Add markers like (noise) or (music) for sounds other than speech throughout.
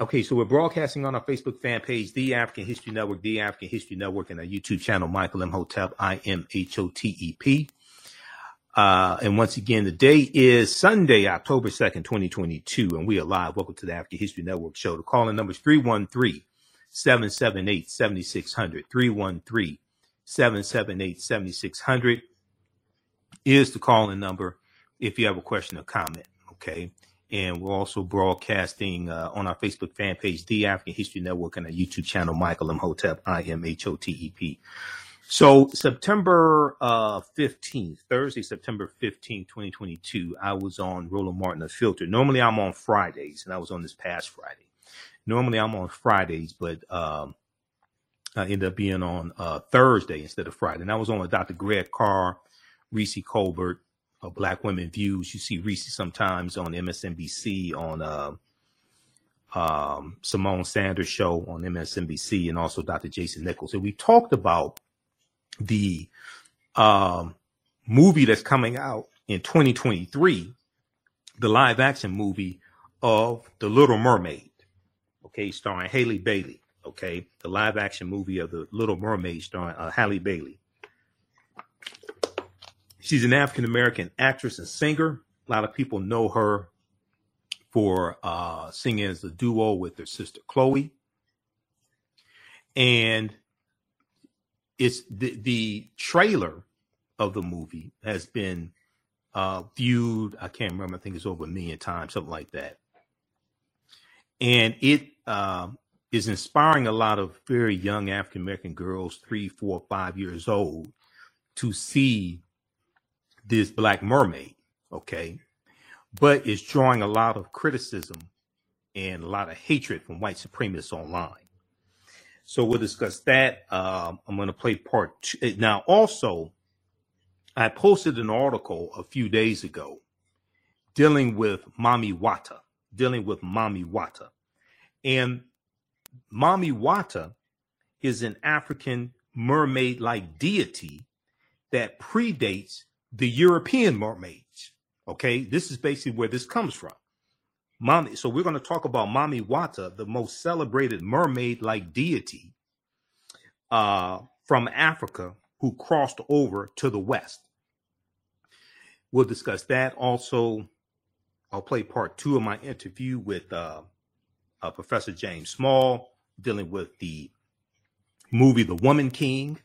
Okay, so we're broadcasting on our Facebook fan page, The African History Network, The African History Network, and our YouTube channel, Michael Imhotep, I M H O T E P. Uh, and once again, the day is Sunday, October 2nd, 2022, and we are live. Welcome to the African History Network show. The calling number is 313 778 7600. 313 778 7600 is the calling number if you have a question or comment. Okay. And we're also broadcasting uh, on our Facebook fan page, The African History Network, and our YouTube channel, Michael Imhotep, I M H O T E P. So September uh, 15th, Thursday, September 15th, 2022, I was on Roland Martin Unfiltered. Normally I'm on Fridays, and I was on this past Friday. Normally I'm on Fridays, but um, I ended up being on uh, Thursday instead of Friday. And I was on with Dr. Greg Carr, Reese Colbert, uh, Black Women Views. You see Reese sometimes on MSNBC, on uh, um, Symone Sanders show on MSNBC, and also Dr. Jason Nichols. And we talked about the um, movie that's coming out in 2023, the live action movie of The Little Mermaid, okay, starring Halle Bailey, okay, the live action movie of The Little Mermaid starring uh, Halle Bailey. She's an African American actress and singer. A lot of people know her for uh, singing as a duo with her sister Chloe. And it's the, the trailer of the movie has been uh, viewed, I can't remember, I think it's over a million times, something like that. And it uh, is inspiring a lot of very young African American girls, three, four, five years old, to see this Black Mermaid, okay? But it's drawing a lot of criticism and a lot of hatred from white supremacists online. So we'll discuss that. Um, I'm going to play part two. Eh, now, also, I posted an article a few days ago dealing with Mami Wata, dealing with Mami Wata. And Mami Wata is an African mermaid like deity that predates the European mermaids. Okay, this is basically where this comes from. Mommy, so we're going to talk about Mami Wata, the most celebrated mermaid-like deity uh, from Africa who crossed over to the West. We'll discuss that. Also, I'll play part two of my interview with uh, uh, Professor James Small, dealing with the movie The Woman King.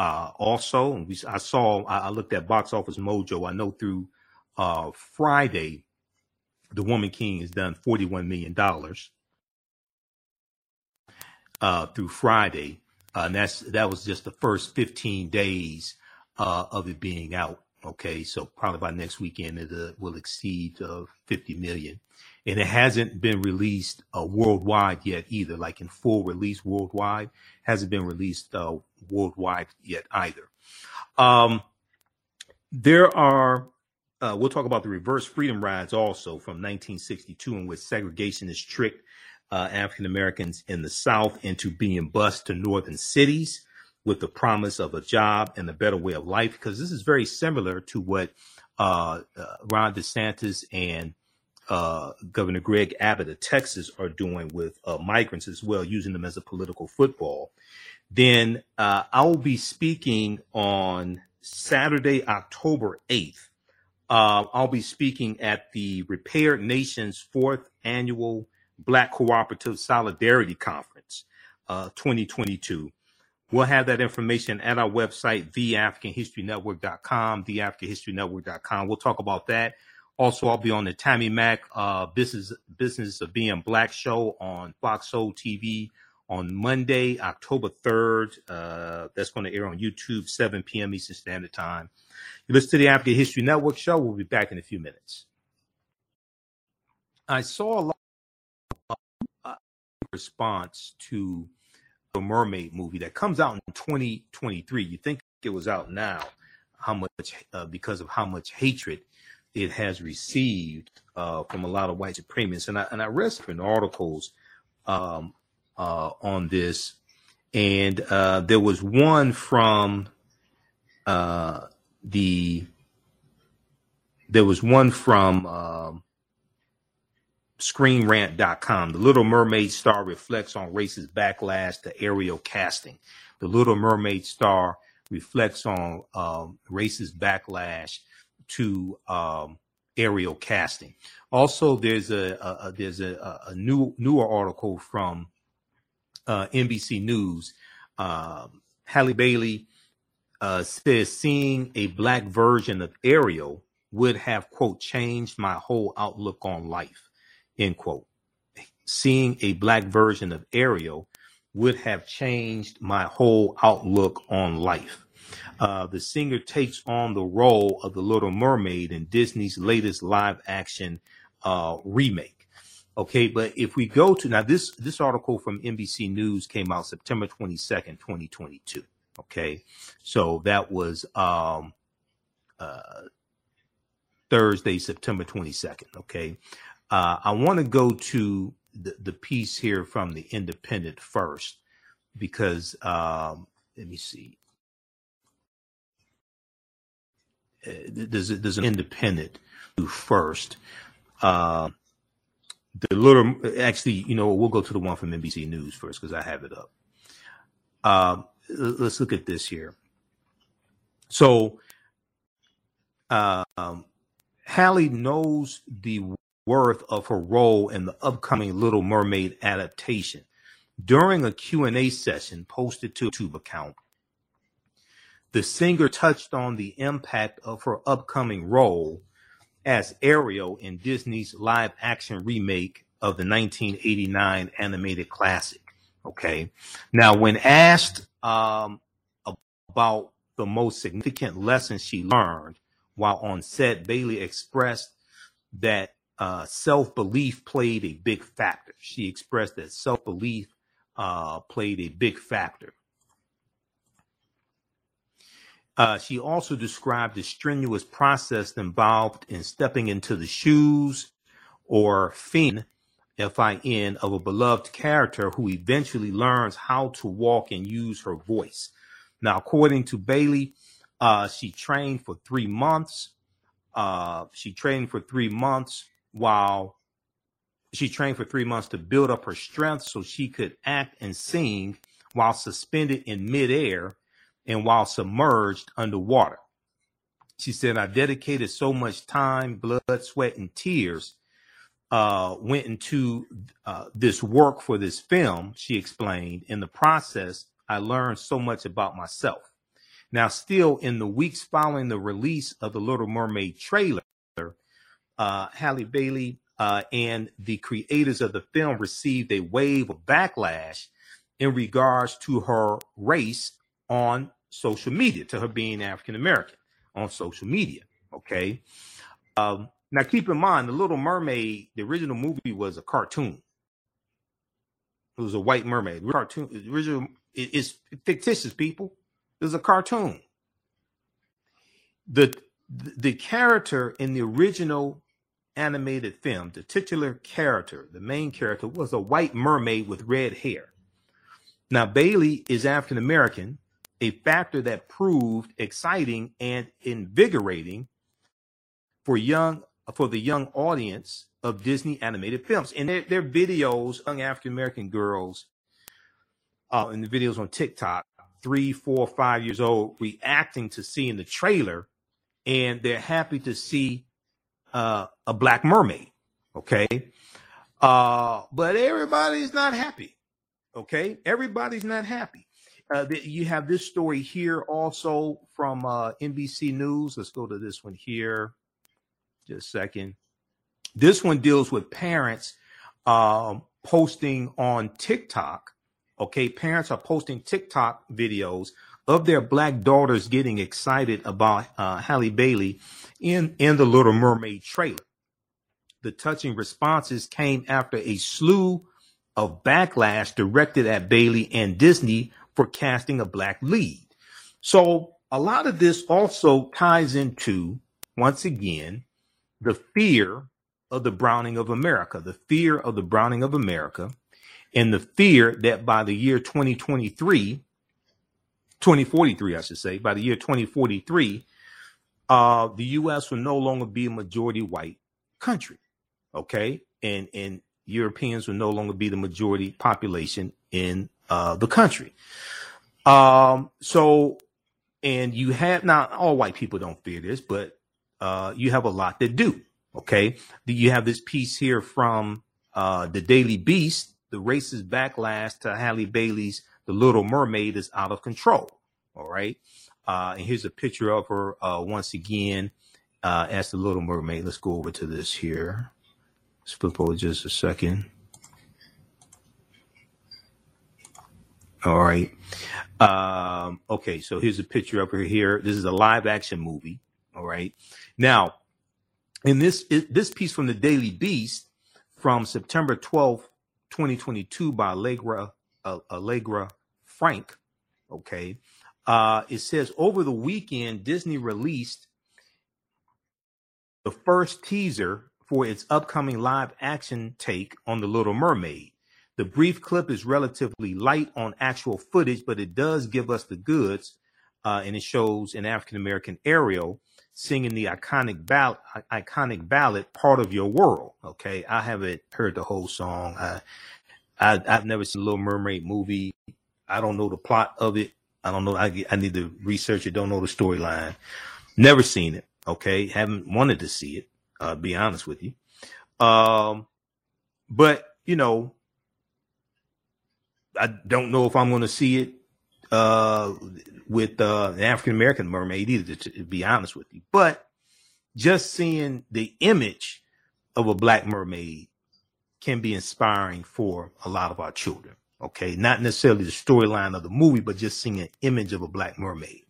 Uh, also, we, I saw, I, I looked at Box Office Mojo. I know through uh, Friday, The Woman King has done $41 million uh, through Friday. Uh, and that's that was just the first 15 days uh, of it being out. Okay, so probably by next weekend it will exceed uh, 50 million, and it hasn't been released uh, worldwide yet either. Like in full release worldwide, hasn't been released uh, worldwide yet either. Um, there are. Uh, we'll talk about the reverse freedom rides also from 1962, in which segregationists tricked uh, African Americans in the South into being bused to northern cities with the promise of a job and a better way of life. Because this is very similar to what uh, uh, Ron DeSantis and uh, Governor Greg Abbott of Texas are doing with uh, migrants as well, using them as a political football. Then uh, I will be speaking on Saturday, October 8th. I'll be speaking at the Repaired Nations fourth annual Black Cooperative Solidarity Conference uh, 2022. We'll have that information at our website, theafricanhistorynetwork.com, theafricanhistorynetwork.com. We'll talk about that. Also, I'll be on the Tammy Mack uh, Business Business of Being Black show on Fox Soul TV on Monday, October 3rd. Uh, that's going to air on YouTube, 7 p.m. Eastern Standard Time. You listen to the African History Network show. We'll be back in a few minutes. I saw a lot of response to the Mermaid movie that comes out in 2023. You think it was out now? How much uh, because of how much hatred it has received uh, from a lot of white supremacists, and I and I read some articles um, uh, on this, and uh, there was one from uh, the there was one from um, ScreenRant.com. The Little Mermaid star reflects on racist backlash to Ariel casting. The Little Mermaid star reflects on um, racist backlash to um, Ariel casting. Also, there's a, a, a there's a, a, new newer article from uh, NBC News. Um, Halle Bailey uh, says seeing a black version of Ariel would have quote changed my whole outlook on life end quote. Seeing a black version of Ariel would have changed my whole outlook on life. Uh, the singer takes on the role of the Little Mermaid in Disney's latest live action uh, remake. Okay, but if we go to now this this article from NBC News came out September 22nd, 2022. Okay, so that was um, uh, Thursday, September 22nd. Okay, uh, I want to go to the, the piece here from the Independent first because um, let me see. There's, there's an independent first. Uh, the little, actually, you know, we'll go to the one from NBC News first because I have it up. Uh, let's look at this here. So, um, Halle knows the worth of her role in the upcoming Little Mermaid adaptation. During a Q&A session posted to a YouTube account, the singer touched on the impact of her upcoming role as Ariel in Disney's live action remake of the 1989 animated classic. Okay. Now, when asked um, about the most significant lessons she learned while on set, Bailey expressed that uh, self belief played a big factor. She expressed that self belief uh, played a big factor. Uh, she also described the strenuous process involved in stepping into the shoes or fin, F-I-N, of a beloved character who eventually learns how to walk and use her voice. Now, according to Bailey, uh, she trained for three months. Uh, she trained for three months while she trained for three months to build up her strength so she could act and sing while suspended in midair and while submerged underwater. She said, I dedicated so much time, blood, sweat, and tears uh, went into uh, this work for this film, she explained. In the process, I learned so much about myself. Now, still in the weeks following the release of the Little Mermaid trailer, uh, Halle Bailey uh, and the creators of the film received a wave of backlash in regards to her race on social media, to her being African American on social media. Okay. Um, now, keep in mind, The Little Mermaid, the original movie was a cartoon. It was a white mermaid. Cartoon, original, it, it's fictitious, people. It was a cartoon. The the character in the original animated film, the titular character, the main character, was a white mermaid with red hair. Now, Bailey is African American, a factor that proved exciting and invigorating for young for the young audience of Disney animated films. And their, their videos, young African American girls, uh, in the videos on TikTok, three, four, five years old, reacting to seeing the trailer, and they're happy to see uh, a black mermaid. Okay. Uh, but everybody's not happy. Okay. Everybody's not happy. Uh, you have this story here also from uh, NBC News. Let's go to this one here. Just a second. This one deals with parents um, posting on TikTok. Okay, parents are posting TikTok videos of their black daughters getting excited about uh, Halle Bailey in, in the Little Mermaid trailer. The touching responses came after a slew of backlash directed at Bailey and Disney for casting a black lead. So a lot of this also ties into, once again, the fear of the browning of America, the fear of the browning of America, and the fear that by the year 2023, 2043, I should say, by the year 2043, uh, the U.S. will no longer be a majority white country. Okay. and and Europeans will no longer be the majority population in uh, the country. Um, so, and you have not all white people don't fear this, but uh, you have a lot that do. Okay, you have this piece here from uh, the Daily Beast. The racist backlash to Halle Bailey's The Little Mermaid is out of control. All right, uh, and here's a picture of her uh, once again uh, as the Little Mermaid. Let's go over to this here. Let's flip over just a second. All right. Um, okay, so here's a picture her here. This is a live action movie. All right. Now, in this this piece from the Daily Beast from September 12th, 2022 by Allegra Allegra Frank, okay. Uh, it says over the weekend Disney released the first teaser for its upcoming live action take on The Little Mermaid. The brief clip is relatively light on actual footage, but it does give us the goods, uh, and it shows an African American Ariel singing the iconic ballad, iconic ballad, "Part of Your World." Okay, I haven't heard the whole song. I, I have never seen Little Mermaid movie. I don't know the plot of it. I don't know. I I need to research it. Don't know the storyline. Never seen it. Okay, haven't wanted to see it. Uh, be honest with you. Um, but you know, I don't know if I'm going to see it uh, with uh, an African American mermaid either, to, be honest with you. But just seeing the image of a black mermaid can be inspiring for a lot of our children. Okay, not necessarily the storyline of the movie, but just seeing an image of a black mermaid.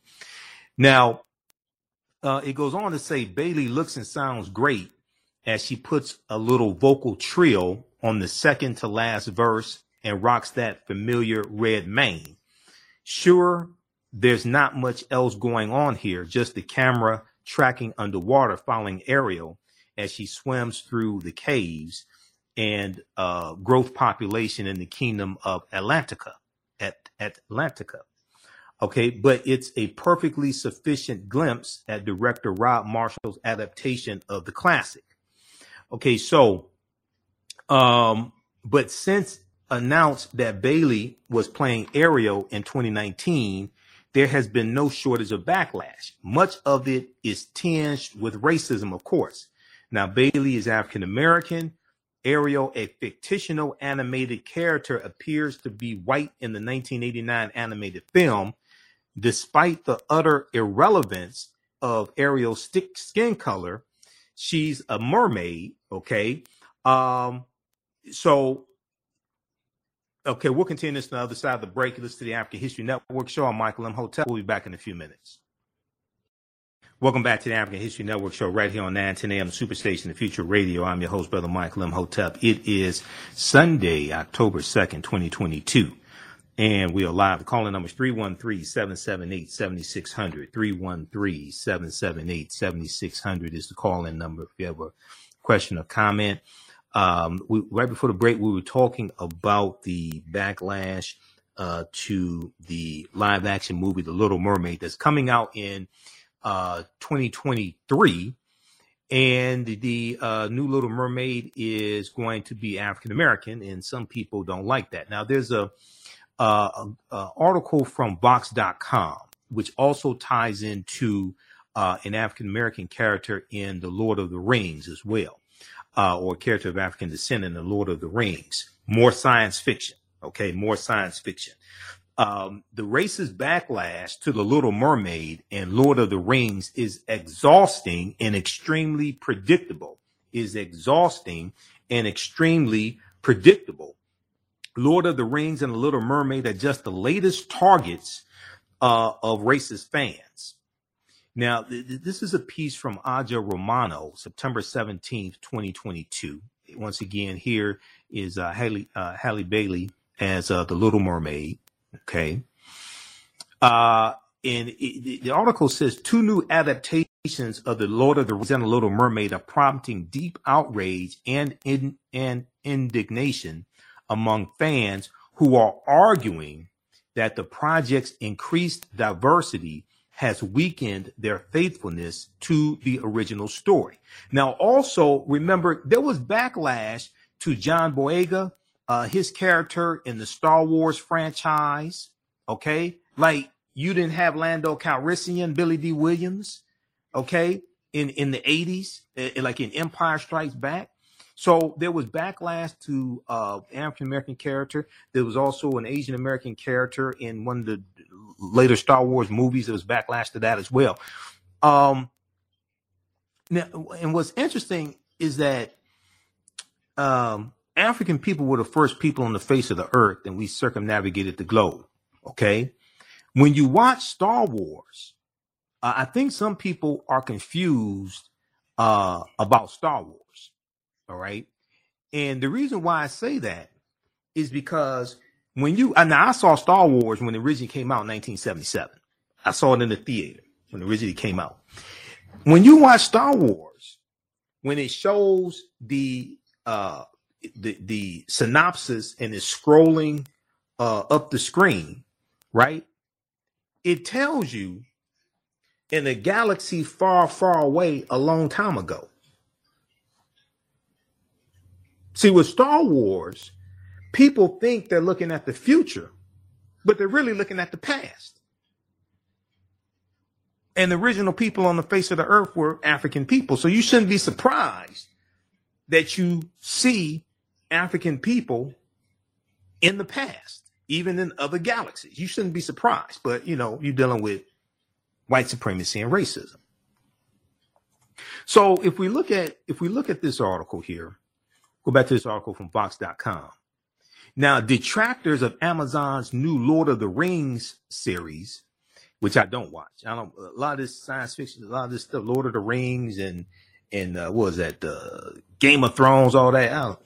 Now, uh, it goes on to say Bailey looks and sounds great as she puts a little vocal trill on the second to last verse and rocks that familiar red mane. Sure, there's not much else going on here, just the camera tracking underwater, following Ariel as she swims through the caves and uh, growth population in the kingdom of Atlantica. At Atlantica. Okay, but it's a perfectly sufficient glimpse at director Rob Marshall's adaptation of the classic. Okay, so, um, but since announced that Bailey was playing Ariel in 2019, there has been no shortage of backlash. Much of it is tinged with racism, of course. Now, Bailey is African American. Ariel, a fictional animated character, appears to be white in the 1989 animated film, despite the utter irrelevance of Ariel's stick skin color. She's a mermaid, okay? Um, so Okay, we'll continue this on the other side of the break. Listen to the African History Network show. I'm Michael Imhotep. We'll be back in a few minutes. Welcome back to the African History Network show right here on 910 AM Superstation, the Future Radio. I'm your host, Brother Michael Imhotep. It is Sunday, October 2nd, 2022. And we are live. The calling number is 313-778-7600. 313-778-7600 is the call-in number if you have a question or comment. Um, we, right before the break, we were talking about the backlash uh, to the live action movie, The Little Mermaid, that's coming out in uh, 2023. And the uh, new Little Mermaid is going to be African American, and some people don't like that. Now, there's a, a, a article from Vox.com, which also ties into uh, an African American character in The Lord of the Rings as well uh, or character of African descent in the Lord of the Rings. More science fiction. Okay, more science fiction. Um, the racist backlash to the Little Mermaid and Lord of the Rings is exhausting and extremely predictable. Is exhausting and extremely predictable. Lord of the Rings and the Little Mermaid are just the latest targets uh, of racist fans. Now, th- this is a piece from Aja Romano, September 17th, 2022. Once again, here is uh, Halle, uh, Halle Bailey as uh, the Little Mermaid. Okay. Uh, and it, the article says two new adaptations of the Lord of the Rings and the Little Mermaid are prompting deep outrage and in, and indignation among fans who are arguing that the project's increased diversity has weakened their faithfulness to the original story. Now, also remember, there was backlash to John Boyega, uh, his character in the Star Wars franchise. Okay, like you didn't have Lando Calrissian, Billy Dee Williams. Okay, in in the eighties, eh, like in Empire Strikes Back. So there was backlash to uh, African American character. There was also an Asian American character in one of the later Star Wars movies. There was backlash to that as well. Um, now, and what's interesting is that um, African people were the first people on the face of the earth, and we circumnavigated the globe. Okay, when you watch Star Wars, uh, I think some people are confused uh, about Star Wars. All right. And the reason why I say that is because when you, now I saw Star Wars when it originally came out in 1977. I saw it in the theater when it originally came out. When you watch Star Wars, when it shows the, uh, the, the synopsis and it's scrolling, uh, up the screen, right? It tells you in a galaxy far, far away a long time ago. See, with Star Wars, people think they're looking at the future, but they're really looking at the past. And the original people on the face of the earth were African people. So you shouldn't be surprised that you see African people in the past, even in other galaxies. You shouldn't be surprised, but you know, you're dealing with white supremacy and racism. So if we look at if we look at this article here, Go back to this article from Vox.com. Now, detractors of Amazon's new Lord of the Rings series, which I don't watch. I don't. A lot of this science fiction, a lot of this stuff, Lord of the Rings, and and uh, what was that? Uh, Game of Thrones, all that. I don't,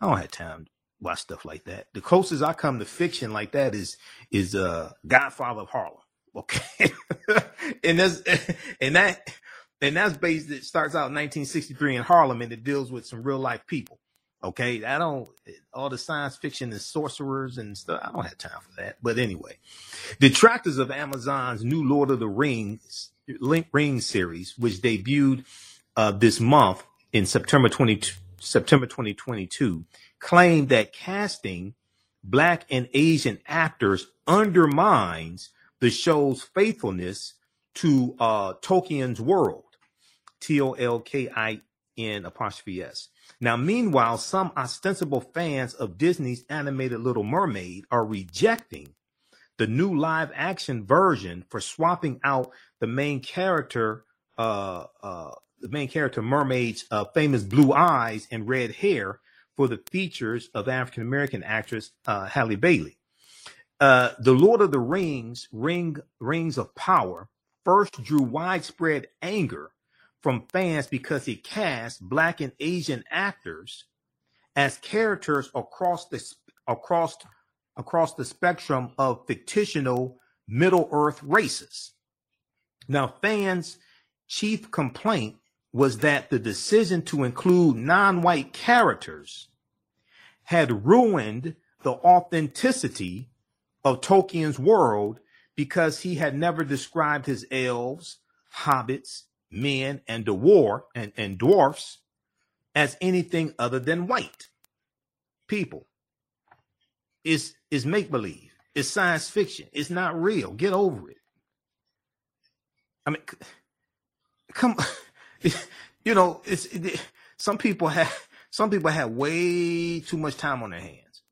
I don't have time to watch stuff like that. The closest I come to fiction like that is is uh Godfather of Harlem. Okay, (laughs) and that's (laughs) and that and that's based. It starts out in 1963 in Harlem, and it deals with some real life people. Okay, I don't all the science fiction and sorcerers and stuff. I don't have time for that. But anyway, detractors of Amazon's new Lord of the Rings Ring series, which debuted uh, this month in September 20 September 2022, claim that casting black and Asian actors undermines the show's faithfulness to uh, Tolkien's world. T O L K I N apostrophe S. Now, meanwhile, some ostensible fans of Disney's animated Little Mermaid are rejecting the new live action version for swapping out the main character, uh, uh, the main character mermaid's uh, famous blue eyes and red hair for the features of African American actress uh, Halle Bailey. Uh, the Lord of the Rings, Ring Rings of Power, first drew widespread anger from fans because he cast black and Asian actors as characters across the across across the spectrum of fictional Middle Earth races. Now, fans' chief complaint was that the decision to include non-white characters had ruined the authenticity of Tolkien's world because he had never described his elves, hobbits, men and dwarf and, and dwarfs as anything other than white people. It's, it's make believe. It's science fiction. It's not real. Get over it. I mean, come, (laughs) you know, it's it, some people have some people have way too much time on their hands.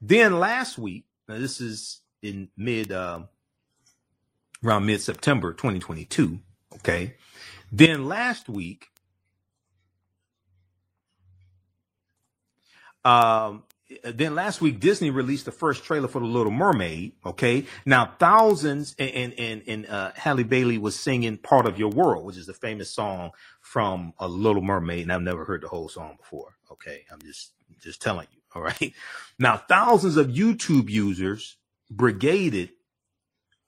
Then last week, now this is in mid uh, around mid September 2022. Okay, then last week, um, then last week Disney released the first trailer for The Little Mermaid. Okay, now thousands and and and uh, Halle Bailey was singing "Part of Your World," which is a famous song from A Little Mermaid, and I've never heard the whole song before. Okay, I'm just just telling you. All right, (laughs) now thousands of YouTube users brigaded,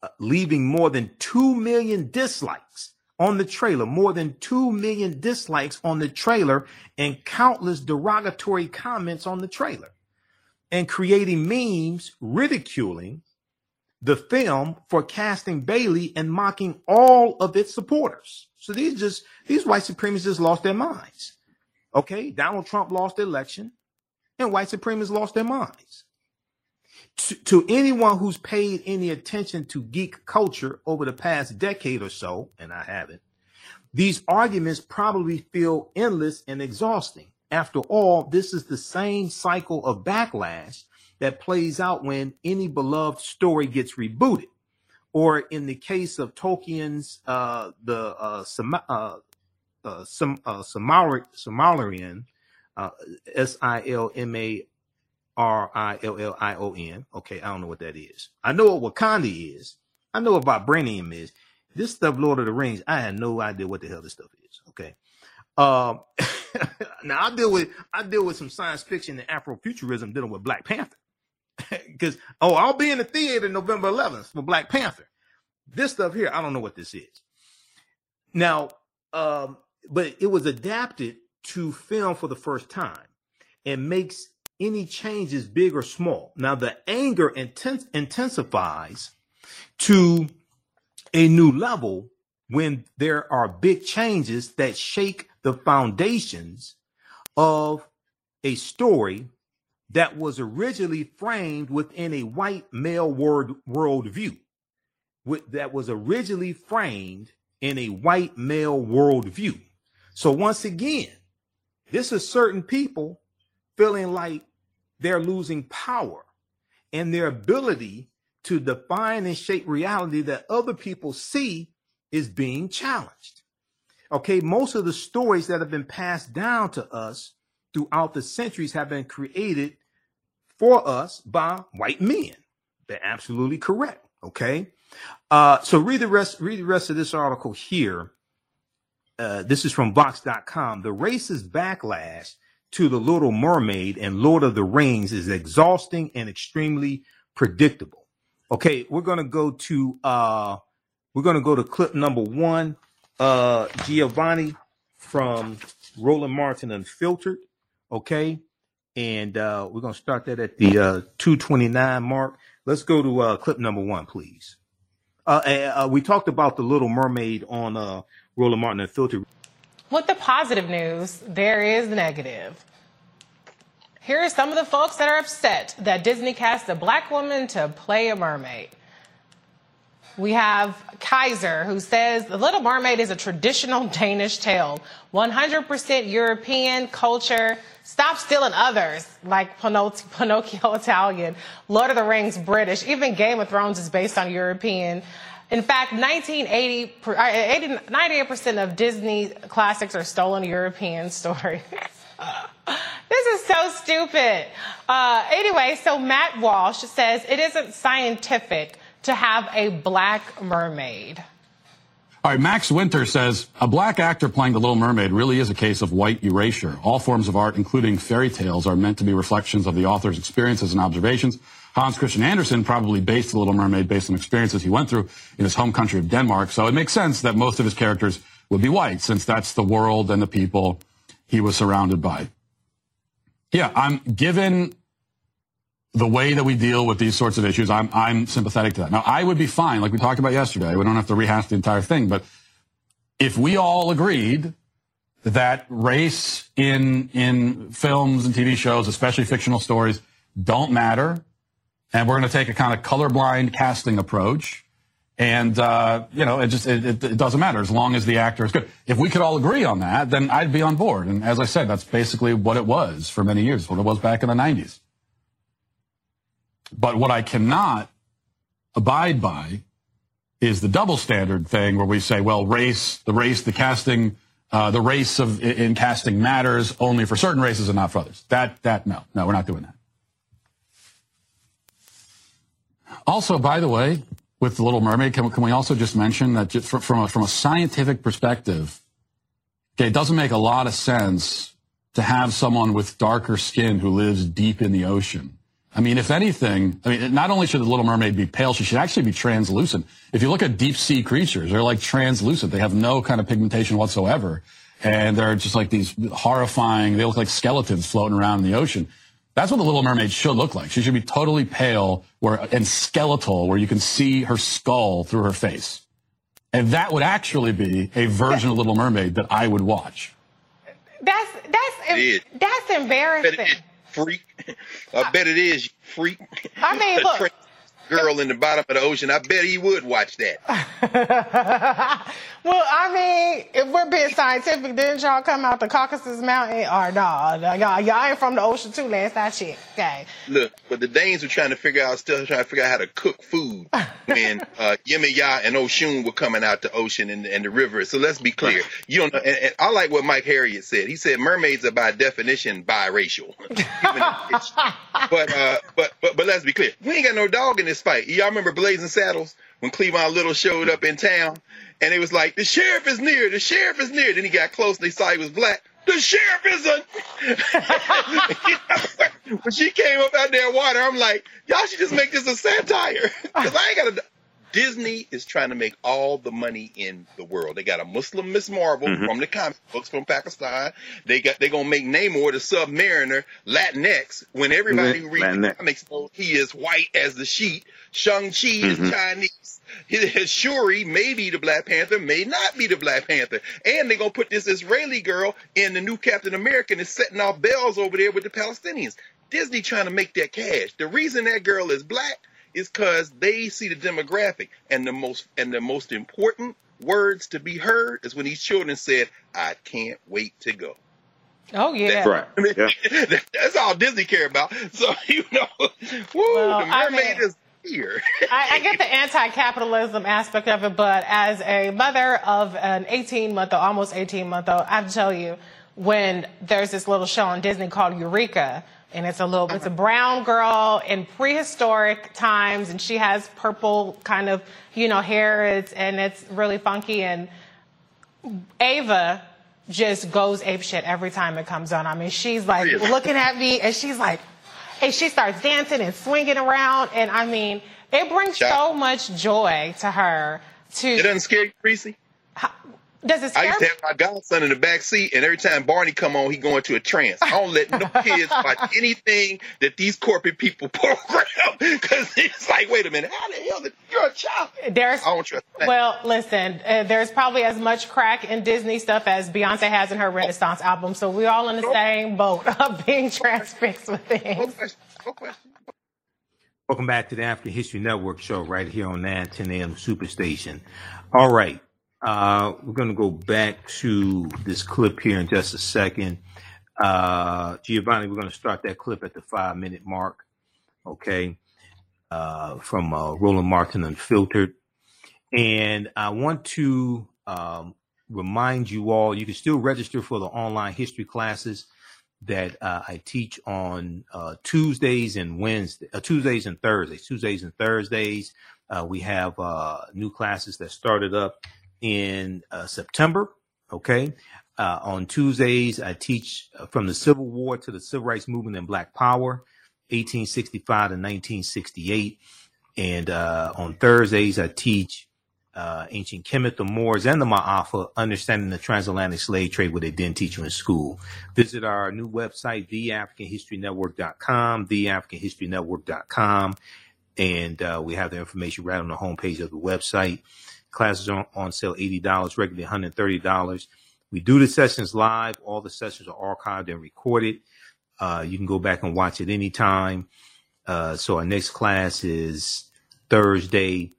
uh, leaving more than two million dislikes on the trailer, more than 2 million dislikes on the trailer, and countless derogatory comments on the trailer, and creating memes ridiculing the film for casting Bailey and mocking all of its supporters. So these just these white supremacists lost their minds. Okay, Donald Trump lost the election, and white supremacists lost their minds. To, to anyone who's paid any attention to geek culture over the past decade or so, and I haven't, these arguments probably feel endless and exhausting. After all, this is the same cycle of backlash that plays out when any beloved story gets rebooted. Or in the case of Tolkien's uh, the uh, Sam- uh, uh, uh, uh, S I L M A R I L L I O N. Okay, I don't know what that is. I know what Wakanda is. I know what vibranium is. This stuff, Lord of the Rings, I had no idea what the hell this stuff is. Okay. Um, (laughs) now I deal with I deal with some science fiction and Afrofuturism dealing with Black Panther. (laughs) Because oh, I'll be in the theater November 11th for Black Panther. This stuff here, I don't know what this is. Now, um, but it was adapted to film for the first time and makes any changes big or small. Now the anger intens- intensifies to a new level when there are big changes that shake the foundations of a story that was originally framed within a white male world worldview, that was originally framed in a white male worldview. So once again, this is certain people feeling like they're losing power and their ability to define and shape reality that other people see is being challenged. Okay, most of the stories that have been passed down to us throughout the centuries have been created for us by white men. They're absolutely correct. Okay. Uh, so read the rest, read the rest of this article here. Uh, this is from Vox.com. The racist backlash to The Little Mermaid and Lord of the Rings is exhausting and extremely predictable. Okay, we're gonna go to uh we're gonna go to clip number one. Uh Giovanni from Roland Martin Unfiltered. Okay. And uh we're gonna start that at the uh 229 mark. Let's go to uh clip number one, please. Uh, uh, we talked about the Little Mermaid on uh, Roland Martin Unfiltered. With the positive news, there is negative. Here are some of the folks that are upset that Disney cast a black woman to play a mermaid. We have Kaiser, who says The Little Mermaid is a traditional (laughs) Danish tale, 100% European culture. Stop stealing others, like (laughs) Pinocchio Italian, Lord of the Rings British, even Game of Thrones is based on European. In fact, 1980, 98% uh, of Disney classics are stolen European (laughs) stories. this is so stupid. Uh, anyway, so Matt Walsh says it isn't scientific to have a black mermaid. All right, Max Winter says a black actor playing the Little Mermaid really is a case of white erasure. All forms of art, including fairy tales, are meant to be reflections of the author's experiences and observations. Hans Christian Andersen probably based the Little Mermaid based on experiences he went through in his home country of Denmark. So it makes sense that most of his characters would be white, since that's the world and the people he was surrounded by. Yeah, I'm given the way that we deal with these sorts of issues, I'm, I'm sympathetic to that. Now, I would be fine, like we talked about yesterday. We don't have to rehash the entire thing, but if we all agreed that race in, in films and TV shows, especially fictional stories, don't matter, and we're going to take a kind of colorblind casting approach, and uh, you know, it just it, it, it, doesn't matter as long as the actor is good. If we could all agree on that, then I'd be on board. And as I said, that's basically what it was for many years, what it was back in the '90s. But what I cannot abide by is the double standard thing where we say, well, race, the race, the casting, uh, the race of in casting matters only for certain races and not for others. That, that, no, no, we're not doing that. Also, by the way, with the Little Mermaid, can, can we also just mention that just from a, from a scientific perspective, okay, it doesn't make a lot of sense to have someone with darker skin who lives deep in the ocean I mean, if anything, I mean, not only should the Little Mermaid be pale, she should actually be translucent. If you look at deep sea creatures, they're like translucent. They have no kind of pigmentation whatsoever. And they're just like these horrifying, they look like skeletons floating around in the ocean. That's what the Little Mermaid should look like. She should be totally pale where, and skeletal where you can see her skull through her face. And that would actually be a version of Little Mermaid that I would watch That's that's that's embarrassing. freak. I bet it is, freak. I mean, look girl in the bottom of the ocean, I bet he would watch that. (laughs) well, I mean, if we're being scientific, didn't y'all come out the Caucasus Mountain or no? Y'all, y'all ain't from the ocean too, last I checked. Okay. Look, but the Danes were trying to figure out, still trying to figure out how to cook food when (laughs) uh, Yemaya and Oshun were coming out the ocean and, and the river. So let's be clear. You don't know. And, and I like what Mike Harriot said. He said mermaids are by definition biracial. (laughs) but, uh, but but but let's be clear. We ain't got no dog in this Y'all remember Blazing Saddles when Cleavon Little showed up in town and it was like, the sheriff is near, the sheriff is near. Then he got close and they saw he was black. The sheriff isn't. (laughs) when she came up out there water, I'm like, y'all should just make this a satire. (laughs) Cause I ain't got to. Disney is trying to make all the money in the world. They got a Muslim Miss Marvel mm-hmm. from the comic books from Pakistan. They got they gonna make Namor the Submariner Latinx when everybody mm-hmm. who reads the comics knows he is white as the sheet. Shang Chi mm-hmm. is Chinese. His Shuri may be the Black Panther, may not be the Black Panther, and they're gonna put this Israeli girl in the new Captain America and is setting off bells over there with the Palestinians. Disney trying to make that cash. The reason that girl is black is because they see the demographic and the most and the most important words to be heard is when these children said, "I can't wait to go." Oh yeah, that, right. (laughs) I mean, yeah. that's all Disney care about. So (laughs) you know, woo, well, the mermaid I mean, is here. I, I, get the anti-capitalism aspect of it, but as a mother of an 18 month old, almost 18 month old, I have to tell you, when there's this little show on Disney called Eureka, and it's a little it's a brown girl in prehistoric times and she has purple kind of you know hair. It's and it's really funky. And ava just goes ape shit every time it comes on. I mean she's like looking at me and she's like and she starts dancing and swinging around. And i mean it brings so much joy to her to it doesn't scare you Reese? Does it scare I used to have my godson in the back seat, and every time Barney come on, he go into a trance. I don't let no (laughs) kids watch anything that these corporate people (laughs) program because it's like, wait a minute, how the hell did you're a child? There's, I don't trust that. Well, listen, uh, there's probably as much crack in Disney stuff as Beyonce has in her Renaissance oh. album, so we're all in the same boat (laughs) of being transfixed with things. No question. No question. Welcome back to the African History Network show right here on 9 10 a.m. Superstation. All right. Uh, we're going to go back to this clip here in just a second. Uh, Giovanni, we're going to start that clip at the five minute mark. Okay. Uh, from uh, Roland Martin Unfiltered. And I want to um, remind you all you can still register for the online history classes that uh, I teach on uh, Tuesdays and Wednesdays, Tuesdays and Thursdays. Tuesdays and Thursdays, we have new classes that started up in uh, September. Okay. Uh, on Tuesdays, I teach uh, from the Civil War to the Civil Rights Movement and Black Power, 1865 to 1968. And uh, on Thursdays, I teach uh, ancient Kemet, the Moors, and the Ma'afa, understanding the transatlantic slave trade, what they didn't teach you in school. Visit our new website, theafricanhistorynetwork.com, theafricanhistorynetwork.com, and uh, we have the information right on the homepage of the website. Classes are on sale $80, regularly $130. We do the sessions live. All the sessions are archived and recorded. Uh, you can go back and watch it anytime. Uh, so our next class is Thursday,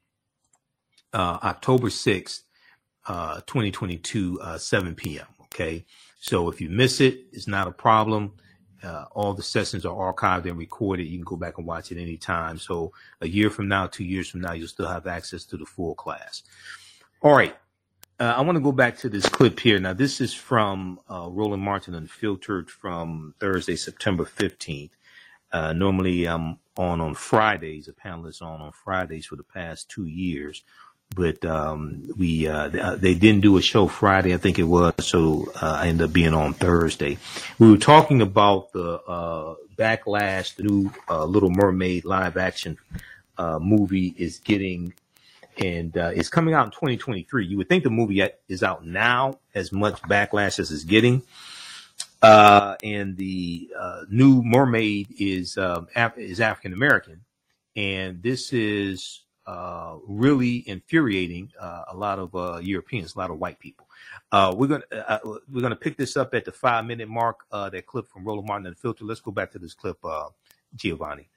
uh, October 6th, uh, 2022, uh, 7 p.m. Okay. So if you miss it, it's not a problem. Uh, all the sessions are archived and recorded. You can go back and watch it anytime. So a year from now, two years from now, you'll still have access to the full class. All right. Uh, I want to go back to this clip here. Now, this is from uh, Roland Martin Unfiltered from Thursday, September 15th. Uh, normally, I'm on on Fridays. A panelist on on Fridays for the past two years but um, we uh, uh, they didn't do a show Friday, I think it was, so uh, I ended up being on Thursday. We were talking about the uh, backlash the new uh, Little Mermaid live action uh, movie is getting, and it's coming out in 2023. You would think the movie is out now, as much backlash as it's getting. and the new Mermaid is um, Af- is African American, and this is uh, really infuriating uh, a lot of uh, Europeans, a lot of white people. Uh, we're gonna uh, uh, we're gonna pick this up at the five minute mark. Uh, that clip from Roland Martin Unfiltered. Let's go back to this clip, uh, Giovanni.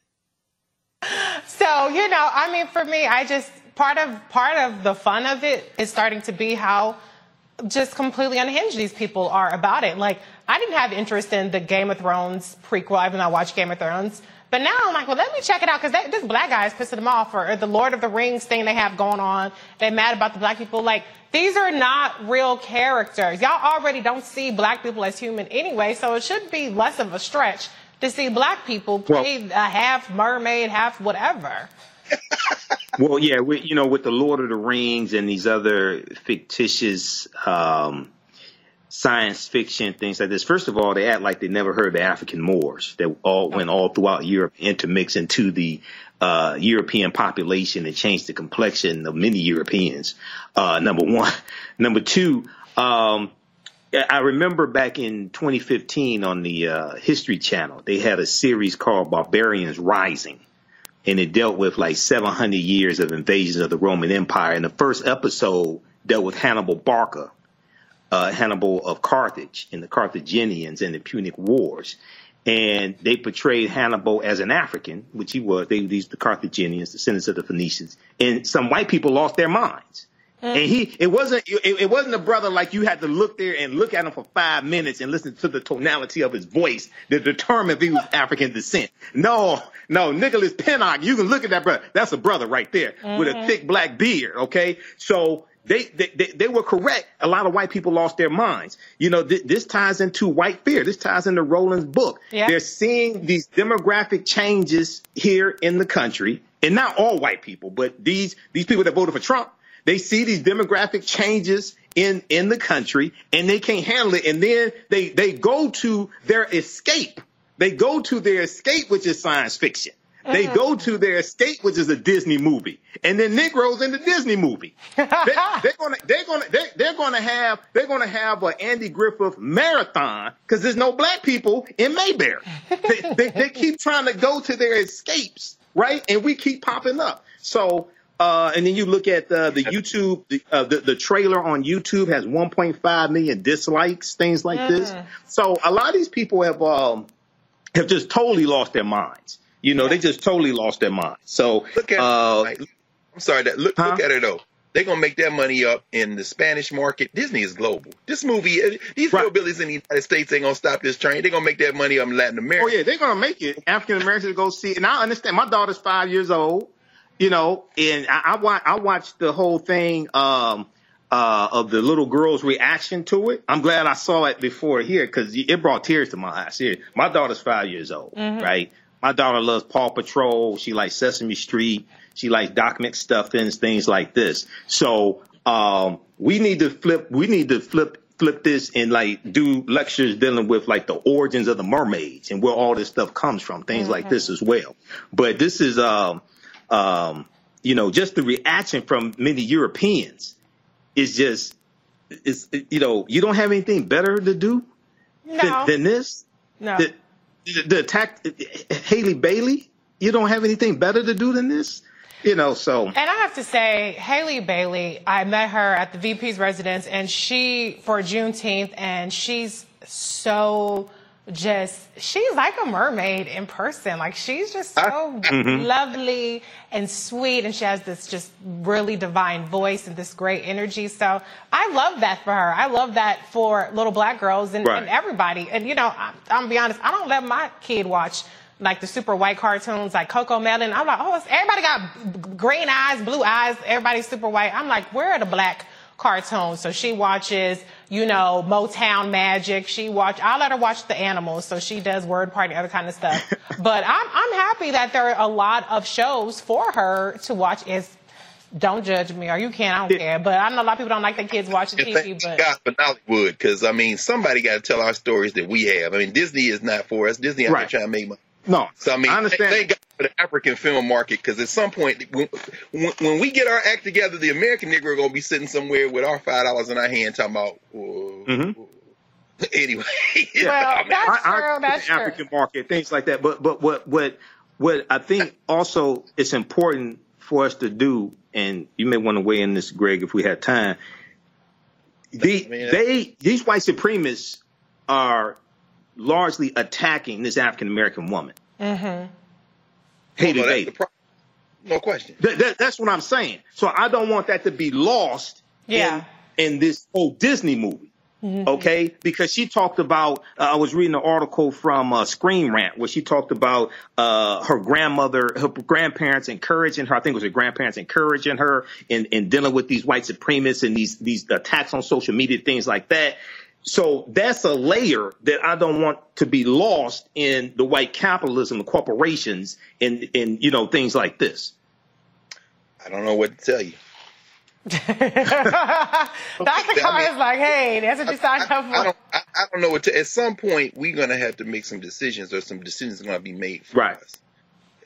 So you know, I mean, for me, I just part of part of the fun of it is starting to be how just completely unhinged these people are about it. Like, I didn't have interest in the Game of Thrones prequel, even though I watched Game of Thrones. But now I'm like, well, let me check it out because this black guy is pissing them off, or, or the Lord of the Rings thing they have going on. They're mad about the black people. Like, these are not real characters. Y'all already don't see black people as human anyway, so it should be less of a stretch to see black people play well, a half mermaid, half whatever. (laughs) well, yeah, we, you know, with the Lord of the Rings and these other fictitious um, science fiction things like this. First of all, they act like they never heard the African Moors that all went all throughout Europe, intermixed into the uh, European population and changed the complexion of many Europeans. Uh, number one, (laughs) number two. Um, I remember back in 2015 on the uh, History Channel, they had a series called Barbarians Rising and it dealt with like 700 years of invasions of the Roman Empire. And the first episode dealt with Hannibal Barca, uh, Hannibal of Carthage and the Carthaginians and the Punic Wars. And they portrayed Hannibal as an African, which he was. They, these the Carthaginians, descendants of the Phoenicians, and some white people lost their minds. And he, it wasn't, it, it, wasn't a brother like you had to look there and look at him for five minutes and listen to the tonality of his voice to determine if he was African descent. No, no, Nicholas Pinnock, you can look at that brother. That's a brother right there mm-hmm. with a mm-hmm. thick black beard. Okay. So they, they, they, they, were correct. A lot of white people lost their minds. You know, th- this ties into white fear. This ties into Roland's book. Yeah. They're seeing these demographic changes here in the country and not all white people, but these, these people that voted for Trump, they see these demographic changes in, in the country and they can't handle it. And then they, they go to their escape. They go to their escape, which is science fiction. They mm-hmm. go to their escape, which is a Disney movie, and then Negroes in the Disney movie. they, (laughs) are gonna, they're gonna, they, they're gonna have, they're gonna have an Andy Griffith marathon because there's no black people in Mayberry. they, they, they keep trying to go to their escapes, right? And we keep popping up. So uh, and then you look at the, the YouTube, the, uh, the, the trailer on YouTube has 1.5 million dislikes, things like this. So a lot of these people have um, have just totally lost their minds. You know, they just totally lost their mind. So look at uh, it. I'm sorry that look huh? look at it though. They're gonna make that money up in the Spanish market. Disney is global. This movie, uh, these right. hillbillies in the United States ain't gonna stop this train. They're gonna make that money up in Latin America. Oh yeah, they're gonna make it. African Americans go see it. And I understand. My daughter's five years old you know, and I, I watch I watched the whole thing um, uh, of the little girl's reaction to it. I'm glad I saw it before here because it brought tears to my eyes. Here, my daughter's five years old, mm-hmm. right? My daughter loves Paw Patrol. She likes Sesame Street. She likes Doc McStuffins, things like this. So um, we need to flip. We need to flip flip this and like do lectures dealing with like the origins of the mermaids and where all this stuff comes from, things like this as well. But this is um um, you know, just the reaction from many Europeans is just, is you know, you don't have anything better to do no. than, than, this. No. The, attack Halle Bailey. You don't have anything better to do than this. You know, so. And I have to say, Halle Bailey, I met her at the VP's residence and she, for Juneteenth, and she's so just she's like a mermaid in person. Like she's just so (laughs) mm-hmm. lovely and sweet and she has this just really divine voice and this great energy. So I love that for her. I love that for little black girls and, right. and everybody. And you know, I, I'm gonna be honest, I don't let my kid watch like the super white cartoons like Cocomelon. I'm like, oh, everybody got green eyes, blue eyes, everybody's super white. I'm like, where are the black cartoons. So she watches, you know, Motown Magic. She watch. I let her watch the animals, so she does Word Party, other kind of stuff. (laughs) but I'm I'm happy that there are a lot of shows for her to watch. Is don't judge me, or you can. I don't care. But I know a lot of people don't like their kids watching TV. Thank but God for Hollywood, because I mean, somebody got to tell our stories that we have. I mean, Disney is not for us. Disney, I'm right. trying to make money. No. So I mean, I understand. Thank God for the African film market because at some point, when, when, we get our act together, the American Negro are gonna be sitting somewhere with our five dollars in our hand, talking about. Mm-hmm. (laughs) Anyway, (laughs) well, I mean, that's I, true. that's the African market, things like that. But but what what what I think also it's important for us to do, and you may want to weigh in this, Greg, if we had time. The, they these white supremacists are largely attacking this African American woman. Mm-hmm. Hated, Well, that's hated. pro- no question. That, that, that's what I'm saying. So I don't want that to be lost Yeah. in, in this whole Disney movie. Okay, because she talked about. Uh, I was reading an article from uh, Screen Rant where she talked about uh, her grandmother, her grandparents encouraging her. I think it was her grandparents encouraging her in, in dealing with these white supremacists and these these attacks on social media, things like that. So that's a layer that I don't want to be lost in the white capitalism, the corporations, and and you know things like this. I don't know what to tell you. (laughs) Dr. Carr is like, hey, that's what you signed up I for. don't. I, I don't know what to. At some point, we're gonna have to make some decisions, or some decisions are gonna be made for Right. us.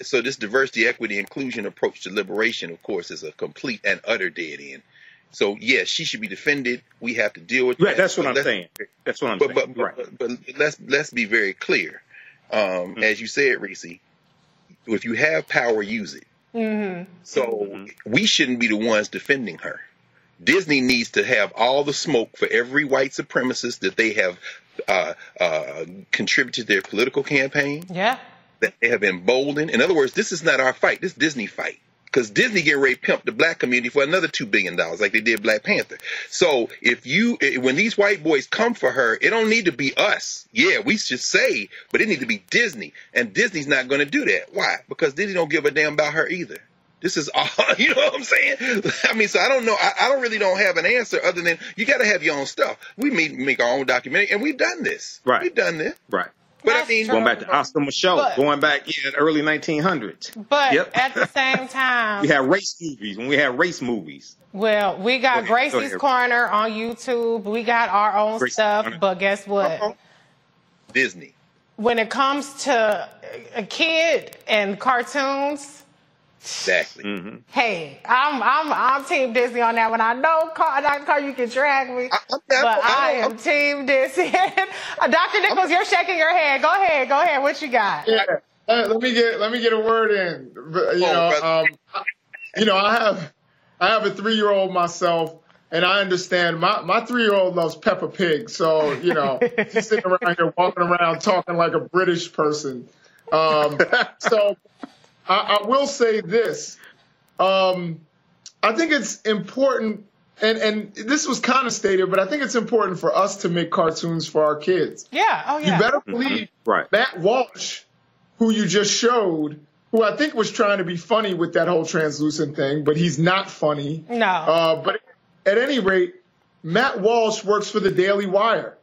So this diversity, equity, inclusion approach to liberation, of course, is a complete and utter dead end. So yes, she should be defended. We have to deal with Right, that. that's what But I'm let's- saying. That's what I'm But saying. but, right. but, but let's let's be very clear. Um, As you said, Reese, if you have power, use it. So we shouldn't be the ones defending her. Disney needs to have all the smoke for every white supremacist that they have uh, uh, contributed to their political campaign, Yeah. that they have emboldened. In other words, this is not our fight. This is Disney fight. Because Disney getting ready to pimp the black community for another two billion dollars, like they did Black Panther. So if you, eh, when these white boys come for her, it don't need to be us. Yeah, we should say, but it need to be Disney, and Disney's not going to do that. Why? Because Disney don't give a damn about her either. This is all, (laughs) you know what I'm saying? I mean, so I don't know. I, I don't really don't have an answer other than you got to have your own stuff. We make, make our own documentary, and we've done this. Right. We've done this. Right. But I mean, true. Going back to Oscar Micheaux, But- going back in yeah, early 1900s. But Yep. at the same (laughs) time, We had race movies when we had race movies. well, we got Go ahead, go Gracie's ahead. Corner on YouTube. We got our own Gracie's stuff. Corner. But guess what? Uh-oh. Disney. When it comes to a kid and cartoons, Exactly. Mm-hmm. hey, I'm I'm I'm Team Disney on that one. I know, Car- Dr. Carr, you can drag me, I- I'm but I I am don't- Team Disney. (laughs) Uh, Dr. Nichols, you're shaking your head. Go ahead, go ahead. What you got? Yeah, uh, let me get let me get a word in. You know, um, I- you know, I have I have a three year old myself, and I understand my my three year old loves Peppa Pig. So you know, (laughs) she's sitting around here walking around talking like a British person. Um, so I, I will say this. Um, I think it's important, and and this was kind of stated, but I think it's important for us to make cartoons for our kids. Yeah. Oh yeah. You better believe Right. Matt Walsh, who you just showed, who I think was trying to be funny with that whole translucent thing, but he's not funny. No. Uh, but at any rate, Matt Walsh works for the Daily Wire.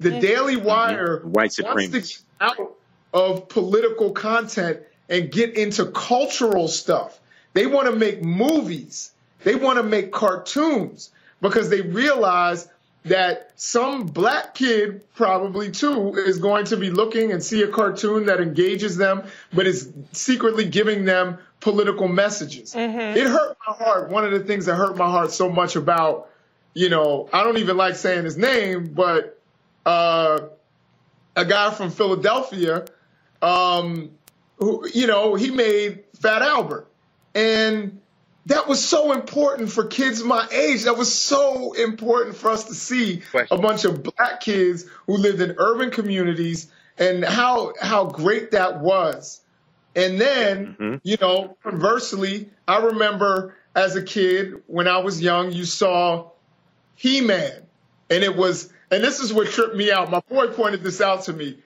The Daily Wire Mm-hmm. White wants to supremacists. get out of political content and get into cultural stuff. They want to make movies. They want to make cartoons because they realize that some black kid probably too is going to be looking and see a cartoon that engages them but is secretly giving them political messages. It hurt my heart. One of the things that hurt my heart so much about, you know, I don't even like saying his name, but uh, a guy from Philadelphia, um, who, you know, he made Fat Albert. And that was so important for kids my age. That was so important for us to see a bunch of black kids who lived in urban communities and how how great that was. And then, mm-hmm. you know, conversely, I remember as a kid when I was young, you saw He-Man. And it was, and this is what tripped me out. My boy pointed this out to me.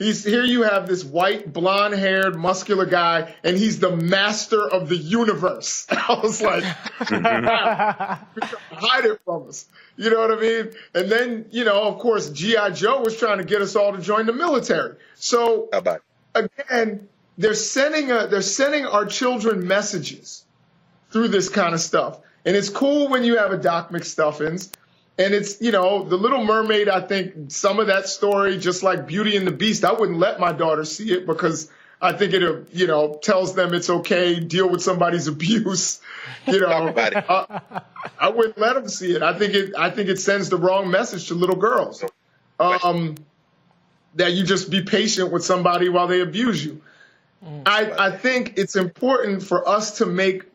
He's here you have this white, blonde haired, muscular guy, and he's the master of the universe. (laughs) I was like, (laughs) hide it from us. You know what I mean? And then, you know, of course, G.I. Joe was trying to get us all to join the military. So again, they're sending a, they're sending our children messages through this kind of stuff. And it's cool when you have a Doc McStuffins. And it's, you know, The Little Mermaid, I think some of that story, just like Beauty and the Beast, I wouldn't let my daughter see it because I think it, you know, tells them it's okay, deal with somebody's (laughs) abuse. You know, Talk. Uh, I wouldn't let them see it. I think it, I think it sends the wrong message to little girls. Um, that you just be patient with somebody while they abuse you. I, I think it's important for us to make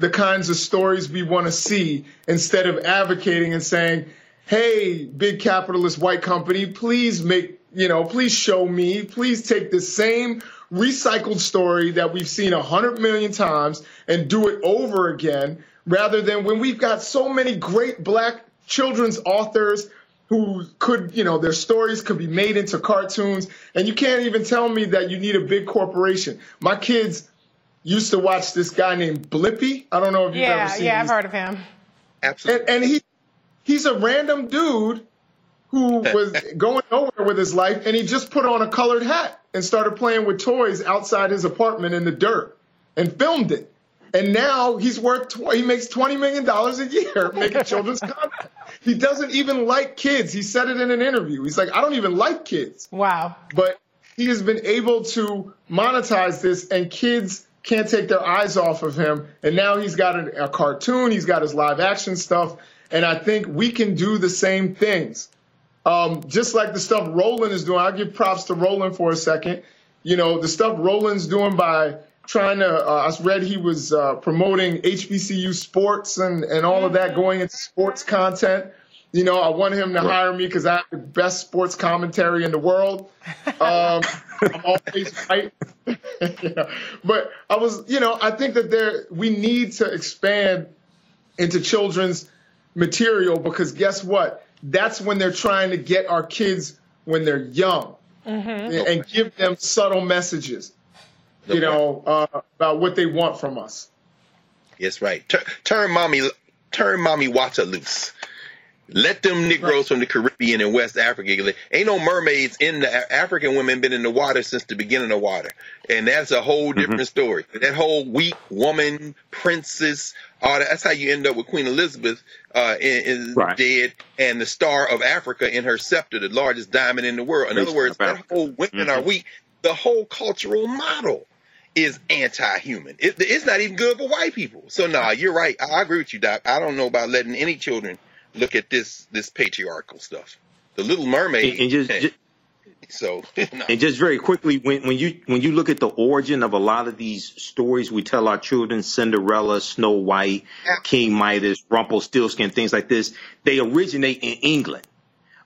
the kinds of stories we want to see instead of advocating and saying, hey, big capitalist white company, please make, you know, please show me, please take the same recycled story that we've seen a hundred million times and do it over again, rather than when we've got so many great black children's authors who could, you know, their stories could be made into cartoons, and you can't even tell me that you need a big corporation. My kids used to watch this guy named Blippi. I don't know if you've yeah, ever seen. Him. Yeah, these. I've heard of him. Absolutely. And, and he he's a random dude who (laughs) was going nowhere with his life, and he just put on a colored hat and started playing with toys outside his apartment in the dirt and filmed it. And now he's worth tw- he makes twenty million dollars a year (laughs) making children's content. He doesn't even like kids. He said it in an interview. He's like, I don't even like kids. Wow. But he has been able to monetize this, and kids can't take their eyes off of him. And now he's got a, a cartoon. He's got his live action stuff, and I think we can do the same things. Um, just like the stuff Roland is doing. I'll give props to Roland for a second. You know, the stuff Roland's doing by trying to, uh, I read he was uh, promoting HBCU sports and, and all of that, going into sports content. You know, I want him to hire me because I have the best sports commentary in the world. Um, (laughs) I'm always right. (laughs) yeah. But I was, you know, I think that there we need to expand into children's material because guess what? That's when they're trying to get our kids when they're young and give them subtle messages, you know, uh, about what they want from us. Yes, right. Turn, turn mommy, turn Mami Wata loose. Let them Negroes from the Caribbean and West Africa. Ain't no mermaids in the African women been in the water since the beginning of water, and that's a whole different story. That whole weak woman, princess, all that. That's how you end up with Queen Elizabeth uh, is Right. dead, and the Star of Africa in her scepter, the largest diamond in the world. In other words, that whole women are weak. The whole cultural model is anti-human. It, it's not even good for white people. So nah, you're right. I, I agree with you, Doc. I don't know about letting any children look at this this patriarchal stuff. The Little Mermaid. And, and just, just so (laughs) no. and just very quickly, when, when you when you look at the origin of a lot of these stories we tell our children, Cinderella, Snow White, King Midas, Rumpelstiltskin, things like this, they originate in England.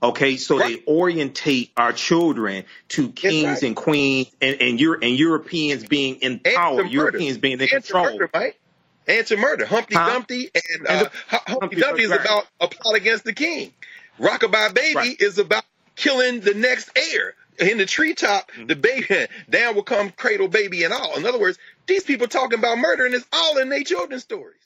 Okay, so Right. they orientate our children to kings right. and queens and and, Euro- and Europeans being in And power. Europeans being in And control. murder, Mike. And to murder. Humpty Huh? Dumpty and, And uh, Humpty Humpty Dumpty is right. about a plot against the king. Rockabye Baby Right. is about killing the next heir. In the treetop, Mm-hmm. the baby (laughs) down will come cradle baby and all. In other words, these people talking about murder and it's all in their children's stories.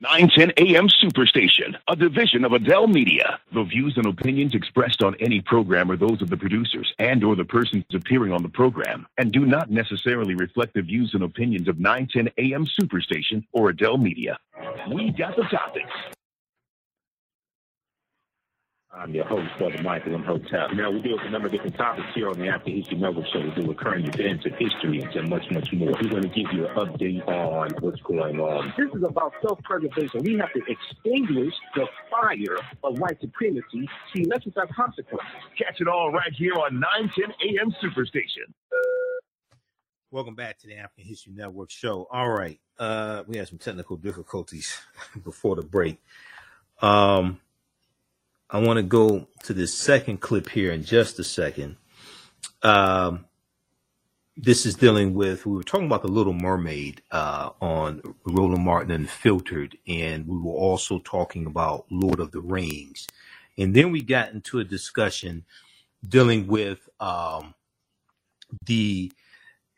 910 AM Superstation, a division of Adell Media. The views and opinions expressed on any program are those of the producers and or the persons appearing on the program and do not necessarily reflect the views and opinions of 910 AM Superstation or Adell Media. We got the topics. I'm your host, Brother Michael Imhotep. Now, we deal with a number of different topics here on the African History Network show. We do current events and history and much, much more. We're going to give you an update on what's going on. This is about self-preservation. We have to extinguish the fire of white supremacy. See, let's just have consequences. Catch it all right here on 910 AM Superstation. Welcome back to the African History Network show. All right. Uh, we had some technical difficulties (laughs) before the break. Um, I want to go to this second clip here in just a second. Um, this is dealing with, we were talking about the Little Mermaid, uh, on Roland Martin Unfiltered, and we were also talking about Lord of the Rings. And then we got into a discussion dealing with, um, the,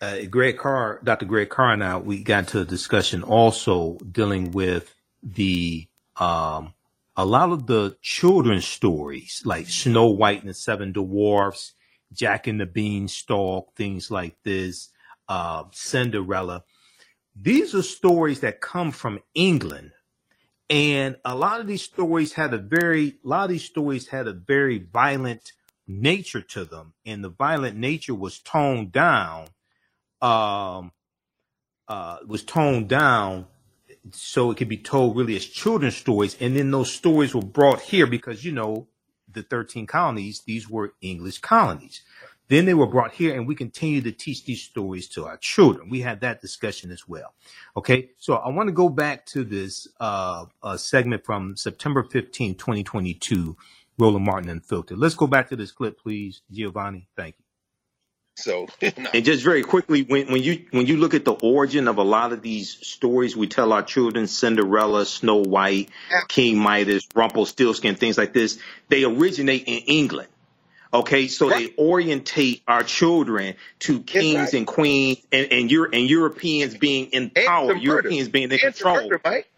uh, Greg Carr, Dr. Greg Carr and I, we got into a discussion also dealing with the, um, a lot of the children's stories like Snow White and the Seven Dwarfs, Jack and the Beanstalk, things like this, uh, Cinderella. These are stories that come from England. And a lot of these stories had a very, a lot of these stories had a very violent nature to them. And the violent nature was toned down, um, uh, was toned down so it could be told really as children's stories. And then those stories were brought here because, you know, the 13 colonies, these were English colonies. Then they were brought here, and we continue to teach these stories to our children. We had that discussion as well. Okay, so I want to go back to this uh, uh, segment from September 15, 2022, Roland Martin Unfiltered. Let's go back to this clip, please, Giovanni. Thank you. So, (laughs) no. And just very quickly, when, when you when you look at the origin of a lot of these stories we tell our children, Cinderella, Snow White, King Midas, Rumpelstiltskin, things like this, they originate in England. Okay, so Right. they orientate our children to kings right. and queens and and, Euro- and Europeans being in and power. Europeans being in and control. murder, Mike.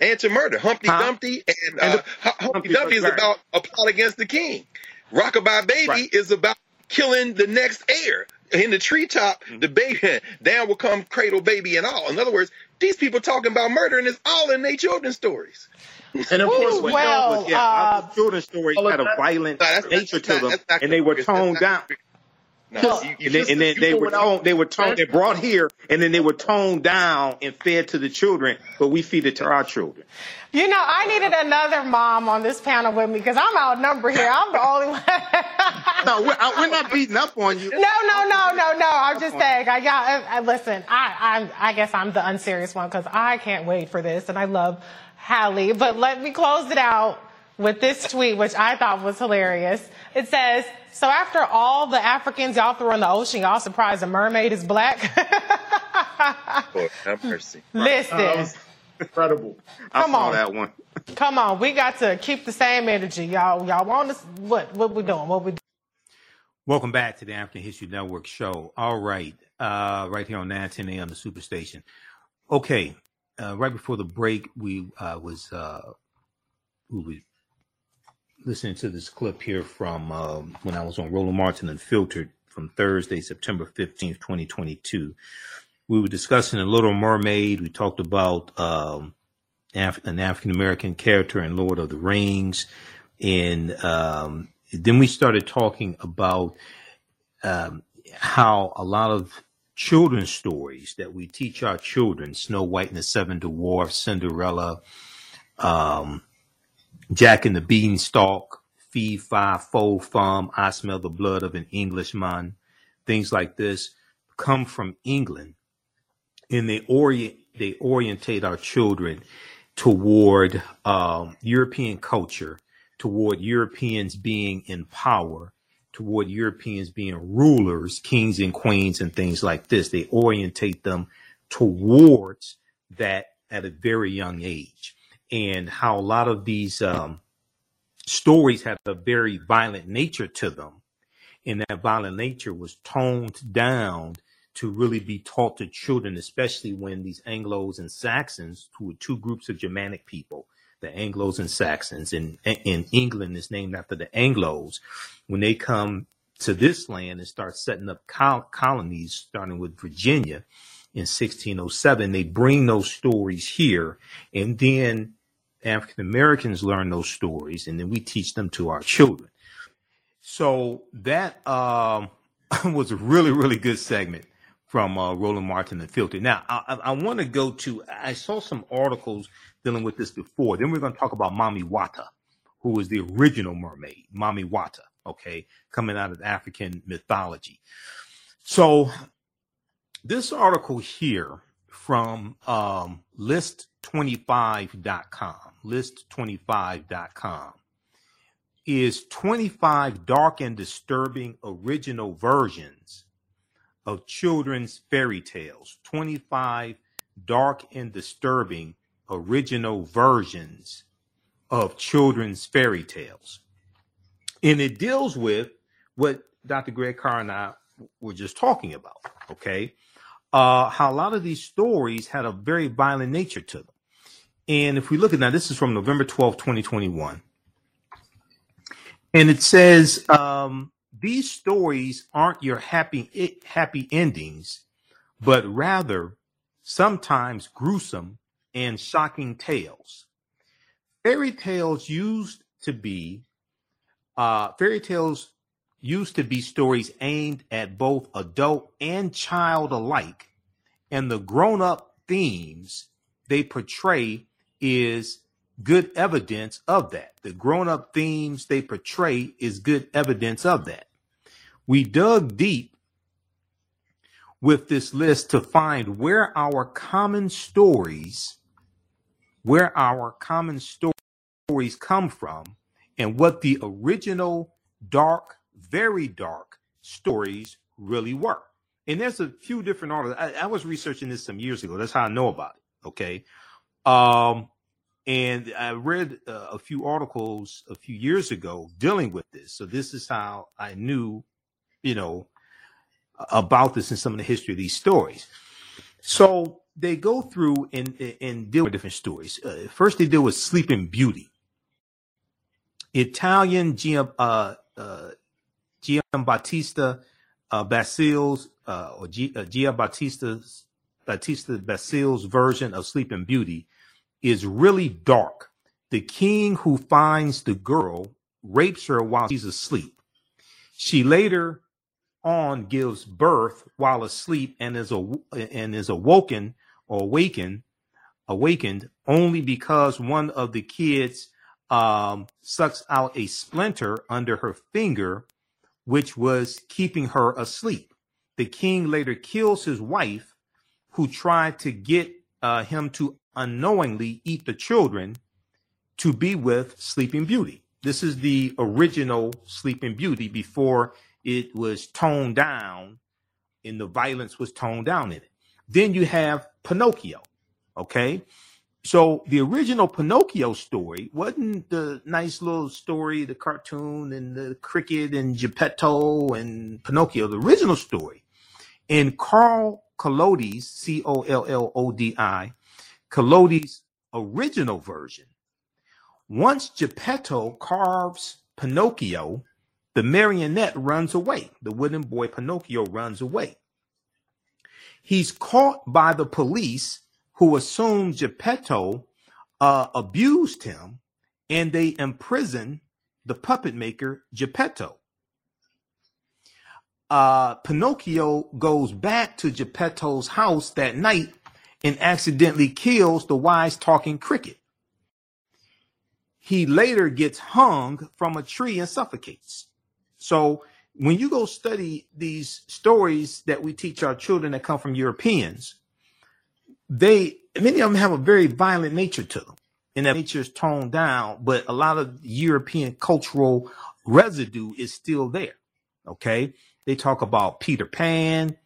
And to murder. Humpty Huh? Dumpty and, uh, Humpty Humpty Dumpty is about a plot against the king. Rockabye Baby Right. is about killing the next heir. In the treetop, Mm-hmm. the baby (laughs) down will come cradle baby and all. In other words, these people talking about murder and it's all in their children's stories. And of course, Ooh, we well, know, yeah, uh, our children's stories had a that's- violent No, that's- nature that's to not- them, and they were toned down. correct. No, you- you And then, and then they were toned, they were toned, they brought here, and then they were toned down and fed to the children, but we feed it to our children. You know, I needed another mom on this panel with me because I'm outnumbered here. I'm the only one. (laughs) No, we're, uh, we're not beating up on you. No, no, no, no, no. I'm just saying. I, y'all, I, I, listen, I, I, I guess I'm the unserious one because I can't wait for this, and I love Halle. But let me close it out with this tweet, which I thought was hilarious. It says, "So after all the Africans y'all threw in the ocean, y'all surprised a mermaid is black." (laughs) Lord, have mercy. listen, that was incredible. I Come saw on. that one. come on, we got to keep the same energy, y'all. Y'all want us? What? What we doing? What we? Welcome back to the African History Network show. All right, uh, right here on 910 AM, the Superstation. Okay, uh, right before the break, we uh, was uh, we were listening to this clip here from um, when I was on Roland Martin Unfiltered from Thursday, September 15th, 2022. We were discussing The Little Mermaid. We talked about um, Af- an African American character in Lord of the Rings. And um, then we started talking about um, how a lot of children's stories that we teach our children Snow White and the Seven Dwarfs, Cinderella, um, Jack and the Beanstalk, Fee, Fi, Fo, Fum, I Smell the Blood of an Englishman, things like this come from England and they orient they orientate our children toward um, European culture, toward Europeans being in power, toward Europeans being rulers, kings and queens, and things like this. They orientate them towards that at a very young age, and how a lot of these um, stories have a very violent nature to them, and that violent nature was toned down to really be taught to children, especially when these Anglos and Saxons, who were two groups of Germanic people, the Anglos and Saxons, and in England is named after the Anglos, when they come to this land and start setting up col- colonies, starting with Virginia in 1607, they bring those stories here, and then African Americans learn those stories, and then we teach them to our children. So that um, (laughs) was a really, really good segment from uh, Roland Martin Unfiltered. Now, I, I, want to go to, I saw some articles dealing with this before. Then we're going to talk about Mami Wata, who was the original mermaid, Mami Wata, okay, coming out of African mythology. So this article here from um, list25.com, list25.com, is 25 dark and disturbing original versions of children's fairy tales. 25 dark and disturbing original versions of children's fairy tales. And it deals with what Dr. Greg Carr and I were just talking about, okay? Uh, how a lot of these stories had a very violent nature to them. And if we look at now, this is from November 12, 2021. And it says, um, these stories aren't your happy, happy endings, but rather sometimes gruesome and shocking tales. Fairy tales used to be, uh, fairy tales used to be stories aimed at both adult and child alike. And the grown up themes they portray is good evidence of that. The grown up themes they portray is good evidence of that. We dug deep with this list to find where our common stories, where our common stories come from, and what the original dark, very dark stories really were. And there's a few different articles. I, I was researching this some years ago. That's how I know about it. Okay. Um, and I read uh, a few articles a few years ago dealing with this. So this is how I knew, you know, about this and some of the history of these stories. So they go through and, and deal with different stories. Uh, first, they deal with Sleeping Beauty. Italian Gian, uh, uh, Giambattista uh, Basile's uh, or G, uh, Battista Basile's version of Sleeping Beauty is really dark. The king who finds the girl rapes her while she's asleep. She later on gives birth while asleep and is a, and is awoken or awakened awakened only because one of the kids um, sucks out a splinter under her finger, which was keeping her asleep. The king later kills his wife, who tried to get uh, him to unknowingly eat the children to be with Sleeping Beauty. This is the original Sleeping Beauty before it was toned down and the violence was toned down in it. Then you have Pinocchio. Okay. So the original Pinocchio story wasn't the nice little story, the cartoon and the cricket and Geppetto and Pinocchio. The original story in Carl Collodi's, C O L L O D I, Collodi's original version. Once Geppetto carves Pinocchio, the marionette runs away. The wooden boy Pinocchio runs away. He's caught by the police who assume Geppetto uh, abused him and they imprison the puppet maker Geppetto. Uh, Pinocchio goes back to Geppetto's house that night and accidentally kills the wise talking cricket. He later gets hung from a tree and suffocates. So when you go study these stories that we teach our children that come from Europeans, they many of them have a very violent nature to them. And that nature is toned down, but a lot of European cultural residue is still there. Okay. They talk about Peter Pan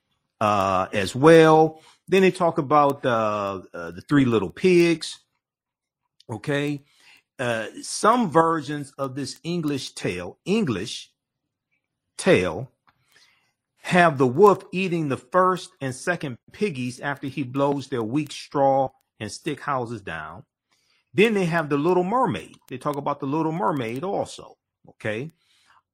uh, as well. Then they talk about uh, uh, the Three Little Pigs. Okay. Uh, some versions of this English tale, English tale, have the wolf eating the first and second piggies after he blows their weak straw and stick houses down. Then they have the Little Mermaid. They talk about the Little Mermaid also. Okay.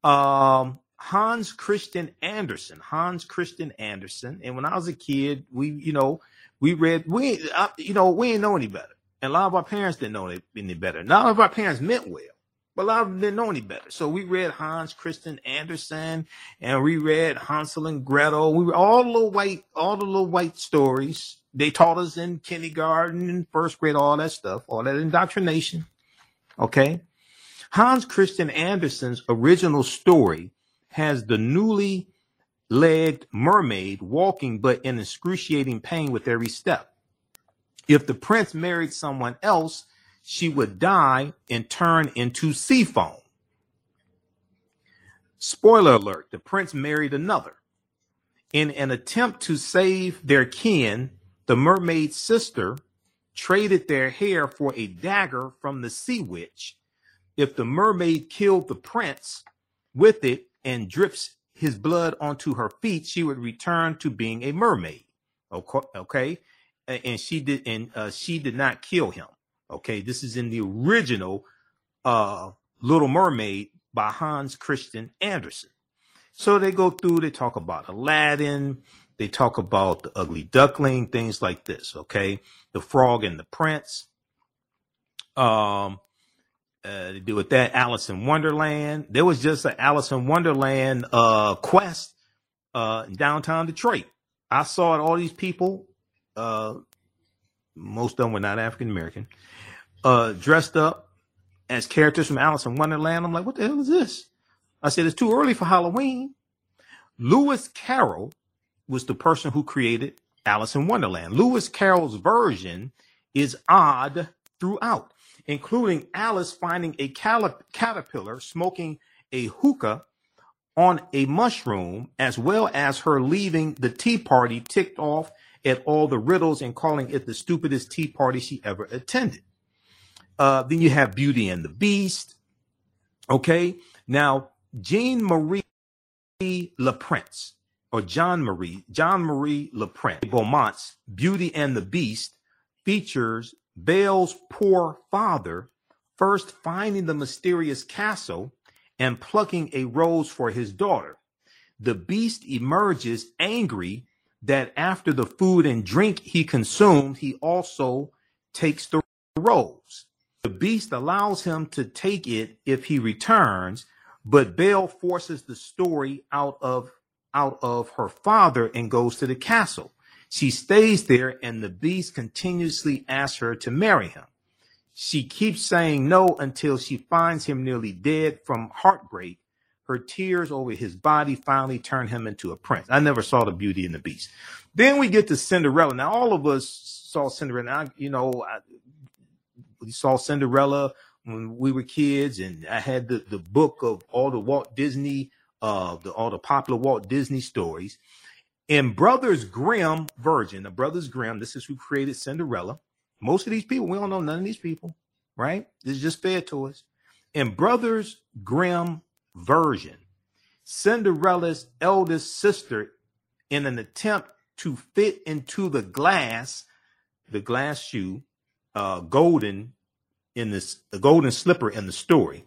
Um, Hans Christian Andersen. Hans Christian Andersen. And when I was a kid, we, you know, we read, we, uh, you know, we didn't know any better. And a lot of our parents didn't know any better. None of our parents meant well, but a lot of them didn't know any better. So we read Hans Christian Andersen and we read Hansel and Gretel. We read all the little white, all the little white stories. They taught us in kindergarten and first grade, all that stuff, all that indoctrination. Okay. Hans Christian Andersen's original story has the newly legged mermaid walking but in excruciating pain with every step. If the prince married someone else, she would die and turn into sea foam. Spoiler alert, the prince married another. In an attempt to save their kin, the mermaid's sister traded their hair for a dagger from the sea witch. If the mermaid killed the prince with it, and drips his blood onto her feet, she would return to being a mermaid. Okay, and she did, and uh, she did not kill him. Okay, this is in the original uh, Little Mermaid by Hans Christian Andersen. So they go through, they talk about Aladdin, they talk about the ugly duckling, things like this. Okay, the frog and the prince. Um, uh, to do with that. Alice in Wonderland. There was just an Alice in Wonderland uh, quest uh, in downtown Detroit. I saw it, all these people, uh, most of them were not African American, uh, dressed up as characters from Alice in Wonderland. I'm like, what the hell is this? I said, it's too early for Halloween. Lewis Carroll was the person who created Alice in Wonderland. Lewis Carroll's version is odd throughout, including Alice finding a caterpillar smoking a hookah on a mushroom, as well as her leaving the tea party ticked off at all the riddles and calling it the stupidest tea party she ever attended. Uh, then you have Beauty and the Beast. Okay. Now, Jean Marie Le Prince or John Marie, John Marie Le Prince Beaumont's Beauty and the Beast features Belle's poor father first finding the mysterious castle and plucking a rose for his daughter. The beast emerges angry that after the food and drink he consumed, he also takes the rose. The beast allows him to take it if he returns, but Belle forces the story out of out of her father and goes to the castle. She stays there and the beast continuously asks her to marry him. She keeps saying no until she finds him nearly dead from heartbreak. Her tears over his body finally turn him into a prince. I never saw the Beauty and the Beast. Then we get to Cinderella. Now, all of us saw Cinderella. I, you know, I, we saw Cinderella when we were kids, and I had the, the book of all the Walt Disney, uh, the, all the popular Walt Disney stories. And Brothers Grimm Virgin, the Brothers Grimm, this is who created Cinderella. Most of these people, we don't know none of these people, right? This is just fed to us. And Brothers Grimm version, Cinderella's eldest sister, in an attempt to fit into the glass, the glass shoe, uh, golden in this, the golden slipper in the story,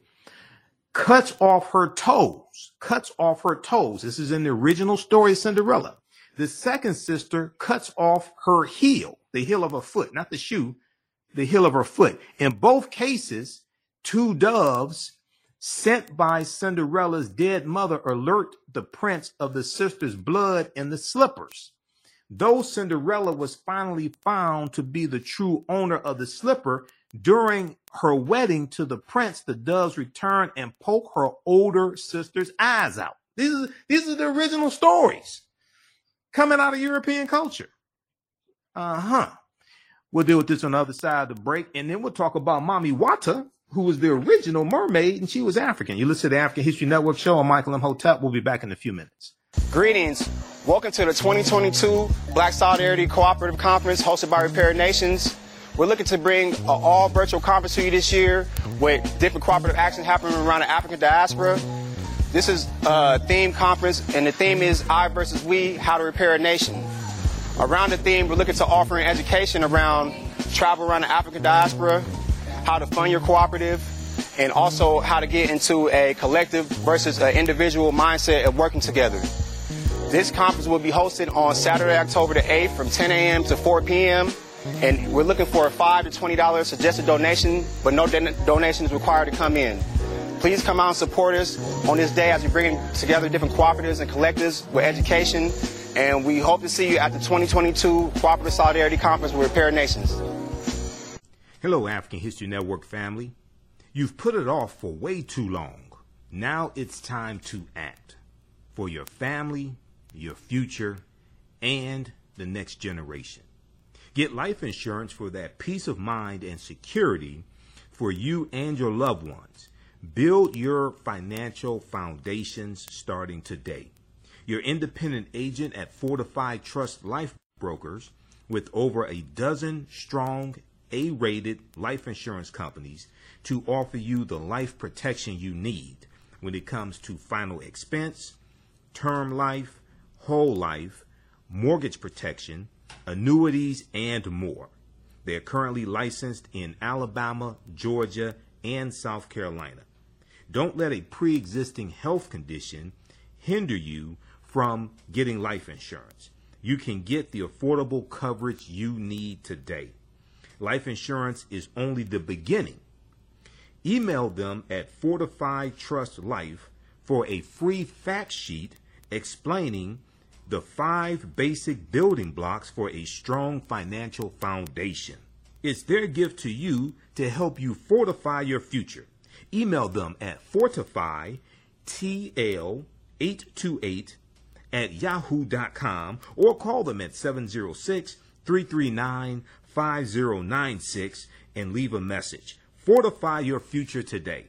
cuts off her toes, cuts off her toes. This is in the original story of Cinderella. The second sister cuts off her heel the heel of her foot, not the shoe, the heel of her foot. In both cases, two doves sent by Cinderella's dead mother alert the prince of the sister's blood in the slippers. Though Cinderella was finally found to be the true owner of the slipper, during her wedding to the prince, the doves return and poke her older sister's eyes out. These are, these are the original stories coming out of European culture. Uh huh. We'll deal with this on the other side of the break, and then we'll talk about Mami Wata, who was the original mermaid, and she was African. You listen to the African History Network show on Michael Imhotep. We'll be back in a few minutes. Greetings. Welcome to the 2022 Black Solidarity Cooperative Conference hosted by Repair Nations. We're looking to bring an all virtual conference to you this year with different cooperative actions happening around the African diaspora. This is a theme conference, and the theme is I versus We, How to Repair a Nation. Around the theme, we're looking to offer an education around travel around the African diaspora, how to fund your cooperative, and also how to get into a collective versus an individual mindset of working together. This conference will be hosted on Saturday, October the 8th from 10 a.m. to 4 p.m. And we're looking for a 5 to $20 suggested donation, but no donations required to come in. Please come out and support us on this day as we bring together different cooperatives and collectives with education and we hope to see you at the 2022 Cooperative Solidarity Conference with Repair Nations. Hello, African History Network family. You've put it off for way too long. Now it's time to act for your family, your future, and the next generation. Get life insurance for that peace of mind and security for you and your loved ones. Build your financial foundations starting today your independent agent at Fortified Trust Life Brokers with over a dozen strong A rated life insurance companies to offer you the life protection you need when it comes to final expense, term life, whole life, mortgage protection, annuities, and more. They are currently licensed in Alabama, Georgia, and South Carolina. Don't let a pre existing health condition hinder you from getting life insurance. You can get the affordable coverage you need today. Life insurance is only the beginning. Email them at Fortified Trust Life for a free fact sheet explaining the five basic building blocks for a strong financial foundation. It's their gift to you to help you fortify your future. Email them at fortifytl828 at yahoo.com or call them at 706 339 5096 and leave a message. Fortify your future today.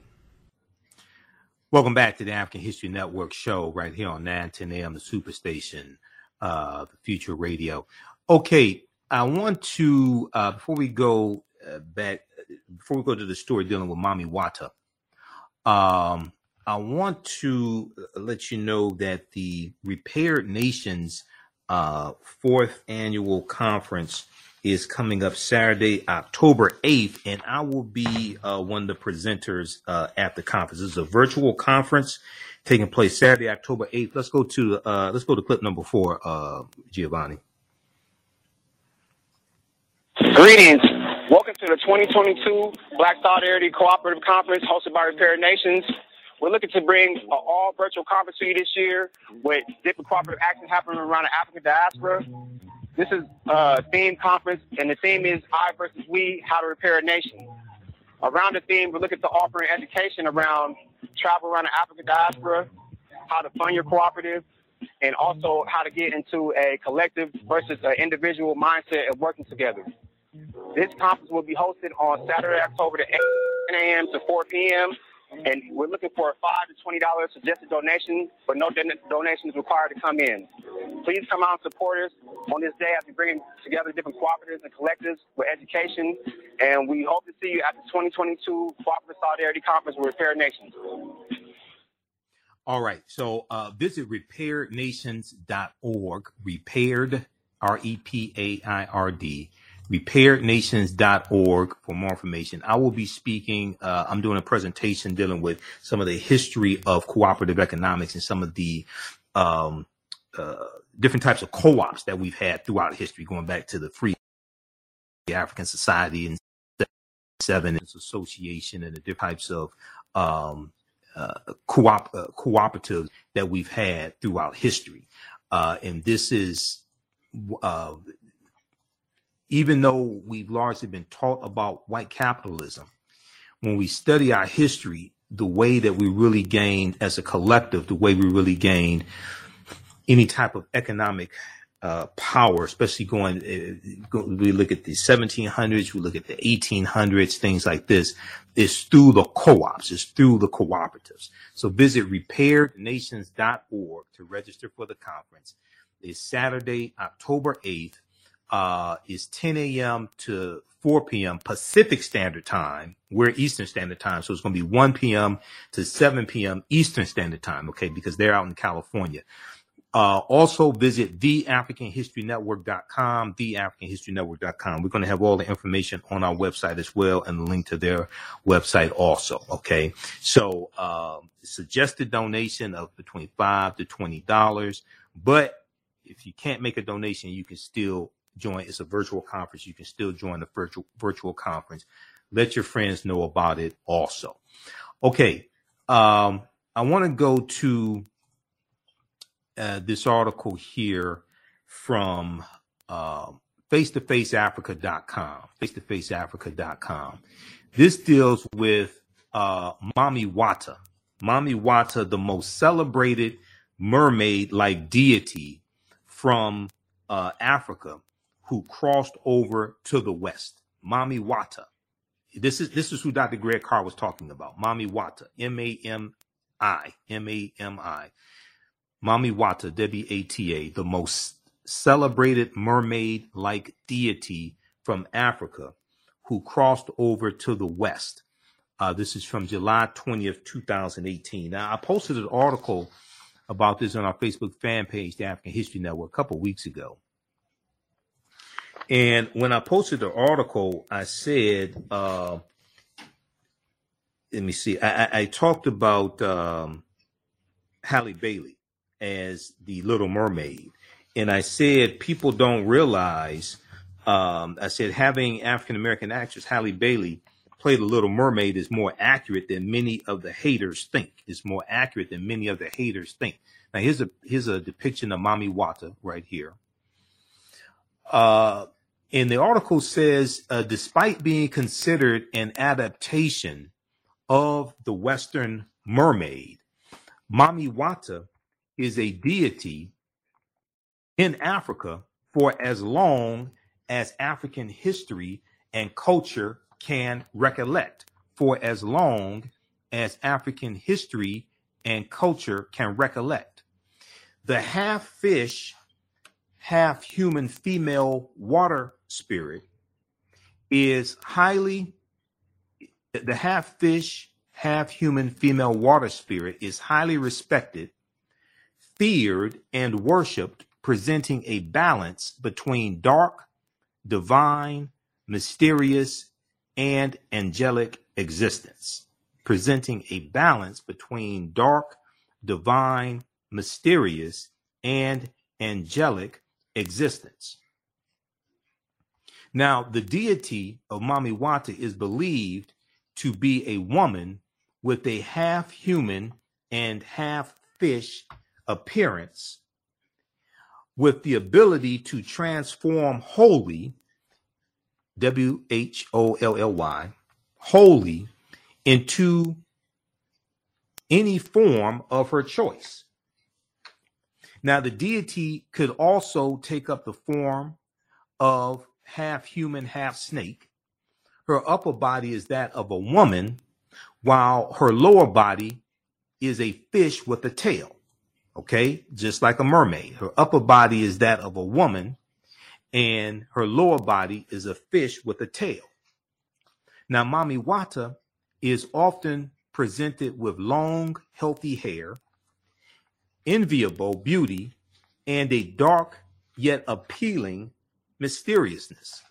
Welcome back to the African History Network show right here on 910 AM, the Superstation, uh, the Future Radio. Okay, I want to, uh, before we go uh, back, before we go to the story dealing with Mami Wata, um, I want to let you know that the Repaired Nations uh, fourth annual conference is coming up Saturday, October 8th, and I will be uh, one of the presenters uh, at the conference. This is a virtual conference taking place Saturday, October 8th. Let's go to uh, let's go to clip number four, uh, Giovanni. Greetings. Welcome to the 2022 Black Solidarity Cooperative Conference hosted by Repair Nations. We're looking to bring an all virtual conference to you this year with different cooperative actions happening around the African diaspora. This is a theme conference, and the theme is I versus We, How to Repair a Nation. Around the theme, we're looking to offer an education around travel around the African diaspora, how to fund your cooperative, and also how to get into a collective versus an individual mindset of working together. This conference will be hosted on Saturday, October the 8th, 8 a.m. to 4 p.m. And we're looking for a five to twenty dollars suggested donation, but no don- donations required to come in. Please come out and support us on this day as we bring together different cooperatives and collectives with education. And we hope to see you at the 2022 Cooperative Solidarity Conference with Repair Nations. All right. So uh, visit repairednations.org, repaired, R E P A I R D, repairednations.org for more information. I will be speaking, uh, I'm doing a presentation dealing with some of the history of cooperative economics and some of the um, uh, different types of co ops that we've had throughout history, going back to the Free African Society and Seven Association and the different types of um, uh, co-op uh, cooperatives that we've had throughout history. Uh, and this is, uh, even though we've largely been taught about white capitalism, when we study our history, the way that we really gained as a collective, the way we really gained any type of economic uh, power, especially going, uh, go, we look at the 1700s, we look at the 1800s, things like this, is through the co-ops, is through the cooperatives. So visit repairednations.org to register for the conference. It's Saturday, October 8th. Uh, is 10 a.m. to 4 p.m. Pacific Standard Time. We're Eastern Standard Time. So it's going to be 1 p.m. to 7 p.m. Eastern Standard Time. Okay. Because they're out in California. Uh, also visit theafricanhistorynetwork.com, theafricanhistorynetwork.com. We're going to have all the information on our website as well and the link to their website also. Okay. So, um, suggested donation of between five to $20. But if you can't make a donation, you can still join. It's a virtual conference. You can still join the virtual, virtual conference. Let your friends know about it also. Okay. Um, I want to go to uh, this article here from uh, face-to-faceafrica.com, face-to-faceafrica.com. This deals with uh, Mami Wata. Mami Wata, the most celebrated mermaid-like deity from uh, Africa who crossed over to the West. Mami Wata. This is this is who Dr. Greg Carr was talking about. Mami Wata, M A M I, M A M I. Mami Wata, W-A-T-A, the most celebrated mermaid-like deity from Africa who crossed over to the West. Uh, this is from July 20th, 2018. Now, I posted an article about this on our Facebook fan page, the African History Network, a couple weeks ago. And when I posted the article, I said, uh, let me see, I, I, I talked about um, Halle Bailey as the Little Mermaid. And I said, people don't realize, um, I said, having African American actress Halle Bailey play the Little Mermaid is more accurate than many of the haters think. Is more accurate than many of the haters think. Now here's a here's a depiction of Mami Wata right here. Uh, and the article says, uh, despite being considered an adaptation of the Western mermaid, Mami Wata is a deity in Africa for as long as African history and culture can recollect. For as long as African history and culture can recollect. The half fish, half human female water spirit is highly, the half fish, half human female water spirit is highly respected, feared, and worshiped, presenting a balance between dark, divine, mysterious, and angelic existence presenting a balance between dark, divine, mysterious, and angelic existence. Now, the deity of Mami Wata is believed to be a woman with a half human and half fish appearance with the ability to transform wholly, W H O L L Y, wholly into any form of her choice. Now, the deity could also take up the form of half human, half snake. Her upper body is that of a woman, while her lower body is a fish with a tail. Okay, just like a mermaid. Her upper body is that of a woman, and her lower body is a fish with a tail. Now, Mami Wata is often presented with long, healthy hair, enviable beauty, and a dark yet appealing mysteriousness.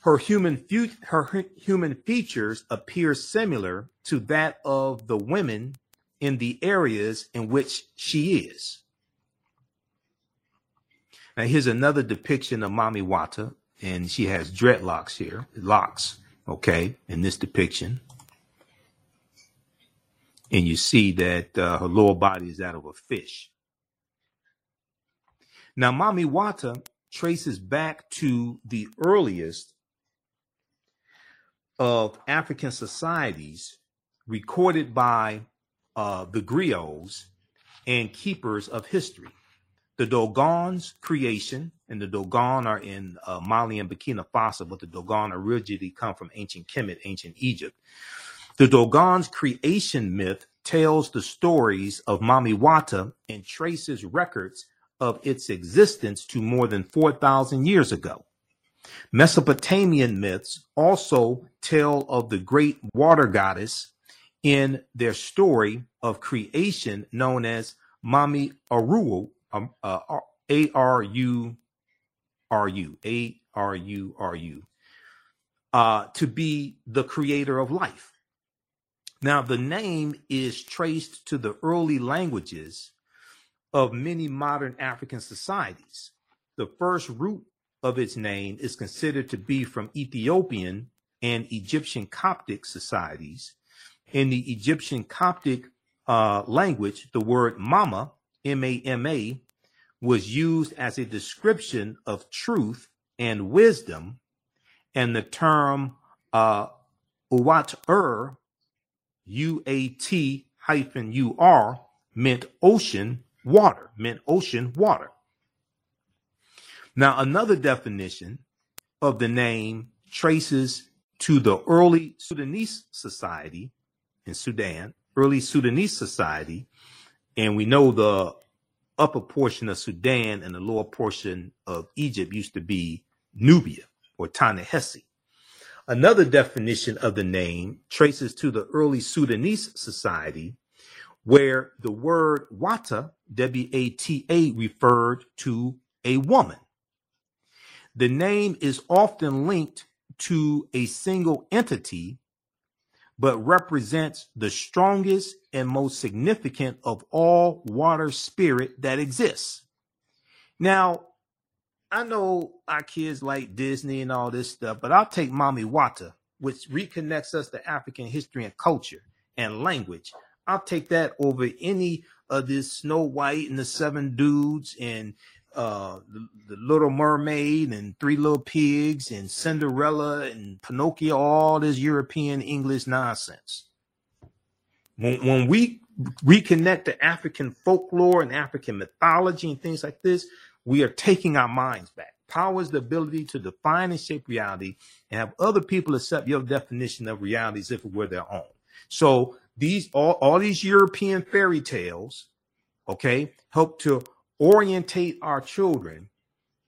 Her human, her human features appear similar to that of the women in the areas in which she is. Now, here's another depiction of Mami Wata, and she has dreadlocks here, locks okay, in this depiction. And you see that uh, her lower body is that of a fish. Now, Mami Wata traces back to the earliest of African societies recorded by uh, the griots and keepers of history. The Dogon's creation, and the Dogon are in uh, Mali and Burkina Faso, but the Dogon originally come from ancient Kemet, ancient Egypt. The Dogon's creation myth tells the stories of Mami Wata and traces records of its existence to more than 4,000 years ago. Mesopotamian myths also tell of the great water goddess in their story of creation known as Mami Aru um, uh, A R U R U A R U R U uh, to be the creator of life. Now, the name is traced to the early languages of many modern African societies. The first root of its name is considered to be from Ethiopian and Egyptian Coptic societies. In the Egyptian Coptic uh, language, the word mama M-A-M-A, was used as a description of truth and wisdom, and the term uh, uat-ur, U-A-T hyphen U-R, meant ocean water, meant ocean water. Now, another definition of the name traces to the early Sudanese society in Sudan, early Sudanese society, and we know the upper portion of Sudan and the lower portion of Egypt used to be Nubia or Ta-Nehisi. Another definition of the name traces to the early Sudanese society, where the word wata, W A T A, referred to a woman. The name is often linked to a single entity but represents the strongest and most significant of all water spirit that exists. Now, I know our kids like Disney and all this stuff, but I'll take Mami Wata, which reconnects us to African history and culture and language. I'll take that over any of this Snow White and the Seven Dudes and uh, the, the, Little Mermaid and Three Little Pigs and Cinderella and Pinocchio, all this European English nonsense. When, when we reconnect to African folklore and African mythology and things like this, we are taking our minds back. Power is the ability to define and shape reality and have other people accept your definition of reality as if it were their own. So these all, all these European fairy tales, okay, help to orientate our children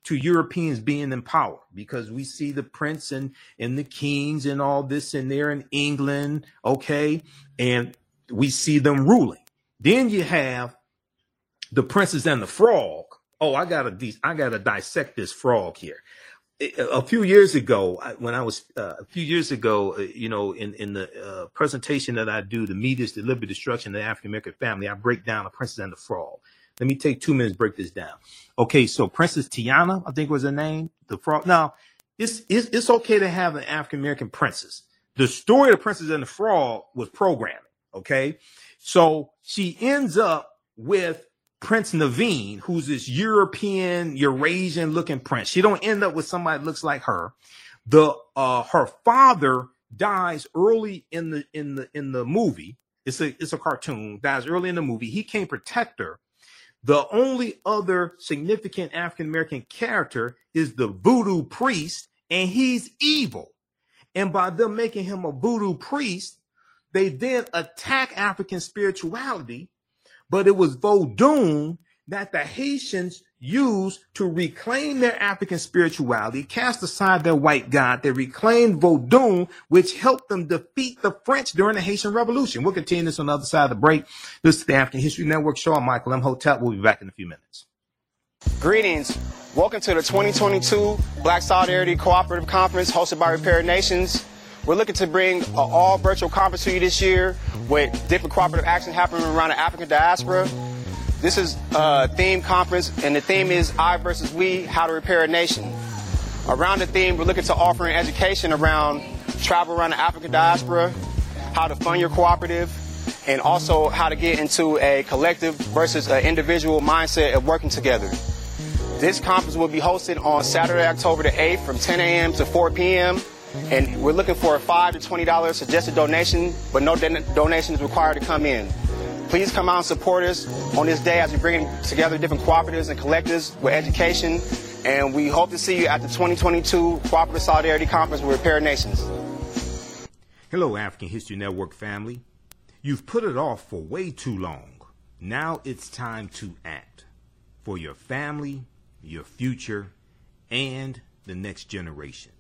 to Europeans being in power because we see the prince and and the kings and all this and there in England, okay, and we see them ruling. Then you have the princess and the frog. Oh, I gotta I gotta dissect this frog here. A few years ago, when I was uh, a few years ago, uh, you know, in in the uh, presentation that I do, the media's deliberate destruction of the African American family, I break down the princess and the frog. Let me take two minutes break this down. Okay, so Princess Tiana, I think was her name, the frog. Now, it's it's, it's okay to have an African American princess. The story of the princess and the frog was programming. Okay, so she ends up with Prince Naveen, who's this European, Eurasian looking prince. She don't end up with somebody looks like her. The uh her father dies early in the in the in the movie. It's a it's a cartoon, dies early in the movie. He can't protect her. The only other significant African American character is the voodoo priest, and he's evil. And by them making him a voodoo priest, they then attack African spirituality but it was Vodun that the Haitians used to reclaim their African spirituality, cast aside their white god. They reclaimed Vodun, which helped them defeat the French during the Haitian Revolution. We'll continue this on the other side of the break. This is the African History Network show. I'm Michael Imhotep We'll be back in a few minutes. Greetings. Welcome to the 2022 Black Solidarity Cooperative Conference hosted by Repair Nations. We're looking to bring an all virtual conference to you this year with different cooperative action happening around the African diaspora. This is a theme conference, and the theme is I versus We, How to Repair a Nation. Around the theme, we're looking to offer an education around travel around the African diaspora, how to fund your cooperative, and also how to get into a collective versus an individual mindset of working together. This conference will be hosted on Saturday, October the 8th from 10 a.m. to 4 p.m. And we're looking for a 5 to $20 suggested donation, but no donation is required to come in. Please come out and support us on this day as we bring together different cooperatives and collectives with education. And we hope to see you at the 2022 Cooperative Solidarity Conference with Repair Nations. Hello, African History Network family. You've put it off for way too long. Now it's time to act for your family, your future, and the next generation.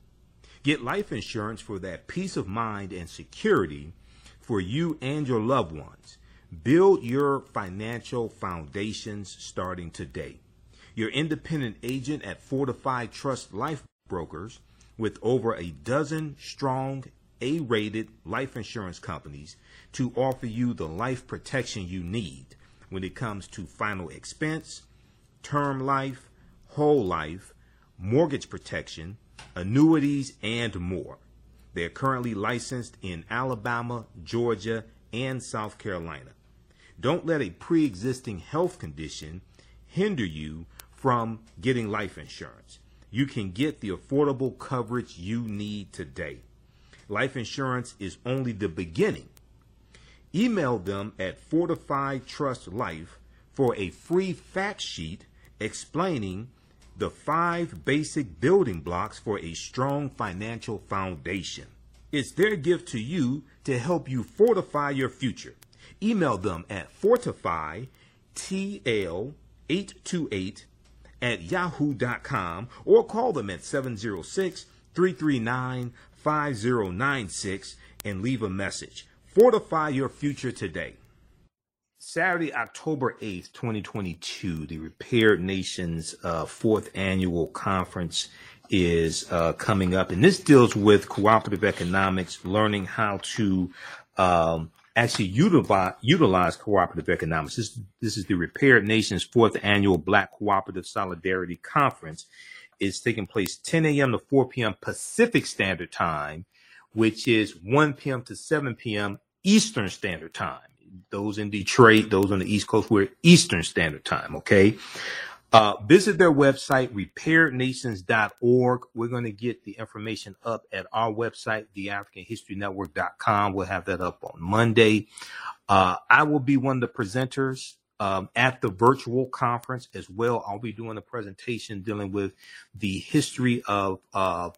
Get life insurance for that peace of mind and security for you and your loved ones. Build your financial foundations starting today. Your independent agent at Fortified Trust Life Brokers, with over a dozen strong A rated life insurance companies to offer you the life protection you need when it comes to final expense, term life, whole life, mortgage protection annuities, and more. They are currently licensed in Alabama, Georgia, and South Carolina. Don't let a pre existing health condition hinder you from getting life insurance. You can get the affordable coverage you need today. Life insurance is only the beginning. Email them at Fortified Trust Life for a free fact sheet explaining the five basic building blocks for a strong financial foundation. It's their gift to you to help you fortify your future. Email them at fortifytl828 at yahoo.com or call them at 706 339 5096 and leave a message. Fortify your future today. Saturday, October 8th, 2022, the Repair Nations uh, fourth annual conference is uh, coming up. And this deals with cooperative economics, learning how to um, actually utilize, utilize cooperative economics. This, this is the Repair Nations fourth annual Black Cooperative Solidarity Conference. It's taking place 10 a.m. to 4 p.m. Pacific Standard Time, which is 1 p.m. to 7 p.m. Eastern Standard Time those in Detroit, those on the East Coast, we're Eastern Standard Time. Okay. Uh, visit their website, repairnations.org. We're going to get the information up at our website, theafricanhistorynetwork.com. We'll have that up on Monday. Uh, I will be one of the presenters. um, at the virtual conference as well. I'll be doing a presentation dealing with the history of uh,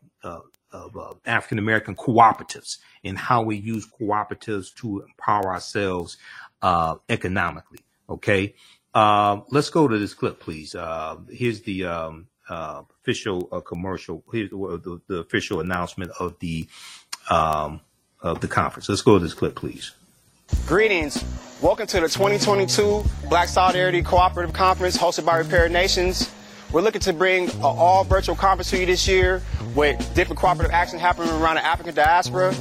of uh, African American cooperatives and how we use cooperatives to empower ourselves uh, economically. Okay, um, let's go to this clip, please. Uh, here's the um, uh, official uh, commercial. Here's the, the, the, official announcement of the um, of the conference. Let's go to this clip, please. Greetings. Welcome to the 2022 Black Solidarity Cooperative Conference hosted by Repair Nations. We're looking to bring an all virtual conference to you this year with different cooperative action happening around the African diaspora.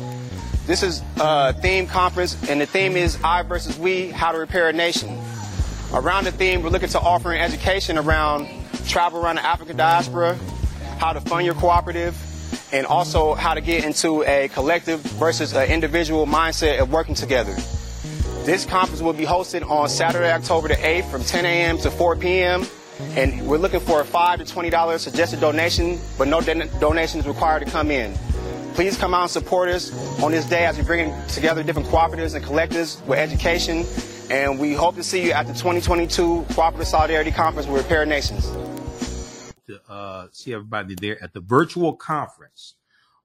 This is a theme conference, and the theme is I versus We, How to Repair a Nation. Around the theme, we're looking to offer an education around travel around the African diaspora, how to fund your cooperative, and also how to get into a collective versus an individual mindset of working together. This conference will be hosted on Saturday, October the 8th from 10 a.m. to 4 p.m. And we're looking for a 5 to $20 suggested donation, but no don- donations required to come in. Please come out and support us on this day as we bring together different cooperatives and collectives with education. And we hope to see you at the 2022 Cooperative Solidarity Conference with Repair Nations. To uh, see everybody there at the virtual conference.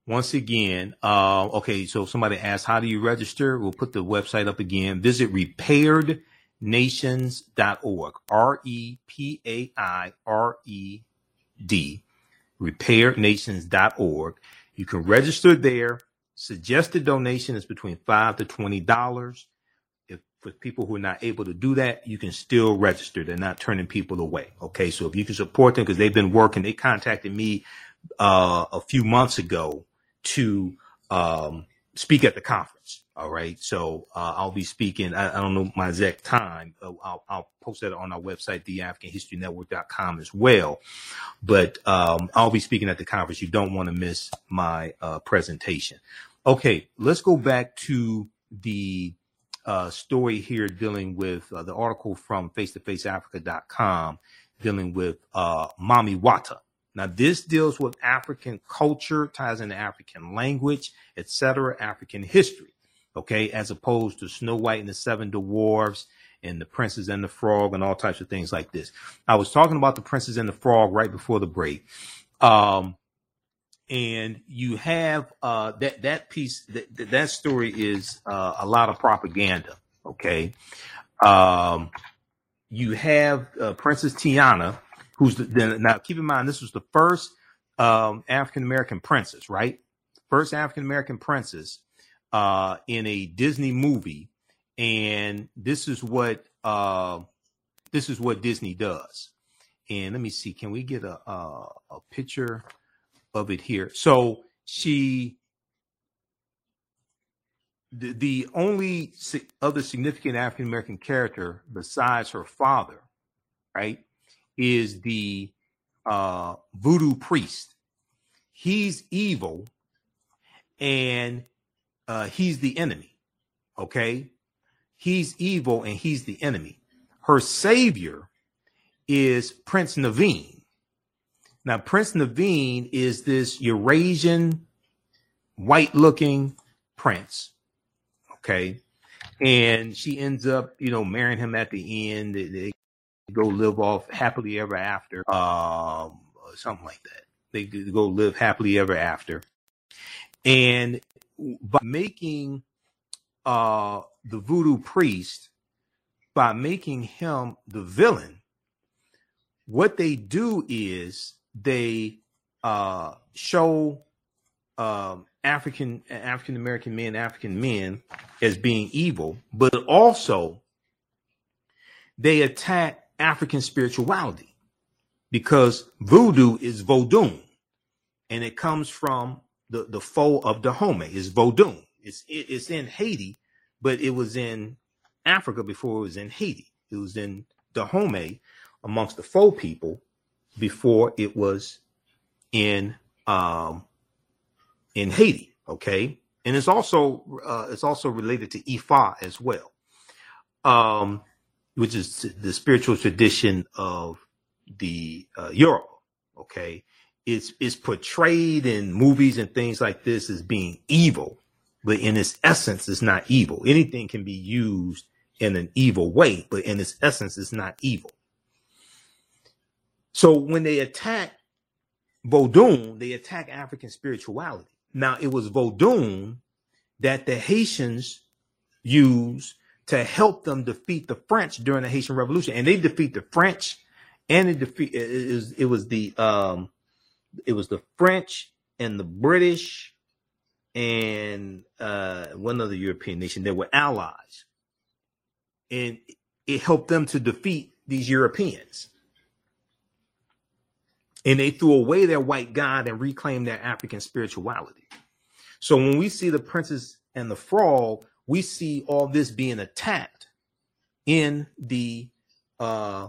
Once again, uh, okay, so somebody asked, how do you register? We'll put the website up again. Visit repaired nations.org. R E P A I R E D. Repairnations.org. You can register there. Suggested donation is between five to twenty dollars. If for people who are not able to do that, you can still register. They're not turning people away. Okay, so if you can support them because they've been working, they contacted me uh, a few months ago to um, speak at the conference. All right. So uh, I'll be speaking. I, I, don't know my exact time. Uh, I'll, I'll, post that on our website, theafricanhistorynetwork.com as well. But um, I'll be speaking at the conference. You don't want to miss my uh, presentation. Okay. Let's go back to the uh, story here dealing with uh, the article from face-to-faceafrica.com dealing with uh, Mami Wata. Now, this deals with African culture, ties into African language, etc., African history, okay, as opposed to Snow White and the Seven Dwarfs and the Princess and the Frog and all types of things like this. I was talking about the Princess and the Frog right before the break. Um, and you have uh, that that piece that that story is uh, a lot of propaganda. Okay, um, you have uh, Princess Tiana, who's the, now keep in mind this was the first um, African American princess, right? First African American princess uh, in a Disney movie, and this is what uh, this is what Disney does. And let me see, can we get a a, a picture of it here? So she the, the only other significant African American character besides her father, right, is the uh, voodoo priest. He's evil and uh, he's the enemy. Okay. He's evil and he's the enemy. Her savior is Prince Naveen. Now, Prince Naveen is this Eurasian, white looking prince. Okay. And she ends up, you know, marrying him at the end. They, go live off happily ever after, um, something like that. They go live happily ever after. And by making uh, the voodoo priest, by making him the villain, what they do is they uh, show um, African African American men, African men as being evil, but also they attack African spirituality because voodoo is Vodun and it comes from the, the Fon of Dahomey is Vodun. It's, it's in Haiti, but it was in Africa before it was in Haiti. It was in Dahomey amongst the Fon people before it was in um, in Haiti. Okay, and it's also uh, it's also related to Ifa as well. Um, which is the spiritual tradition of the uh, Yoruba. Okay, it's it's portrayed in movies and things like this as being evil, but in its essence, it's not evil. Anything can be used in an evil way, but in its essence, it's not evil. So when they attack Vodun, they attack African spirituality. Now it was Vodun that the Haitians used to help them defeat the French during the Haitian Revolution, and they defeat the French, and it defeat it was, it was the um it was the French and the British and uh one other European nation that were allies, and it helped them to defeat these Europeans. And they threw away their white God and reclaimed their African spirituality. So when we see the princess and the frog, we see all this being attacked in the uh,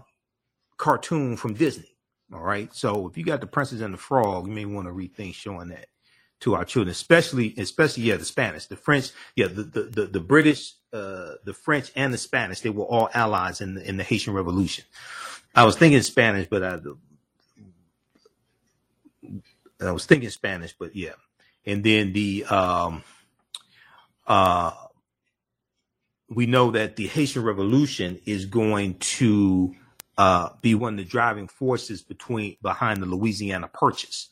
cartoon from Disney. All right. So if you got the princess and the frog, you may want to rethink showing that to our children, especially, especially, yeah, the Spanish, the French, yeah, the, the, the, the British, uh, the French and the Spanish, they were all allies in the, in the Haitian Revolution. I was thinking Spanish, but I, I was thinking Spanish, but yeah. And then the, um, uh, we know that the Haitian Revolution is going to uh, be one of the driving forces between behind the Louisiana Purchase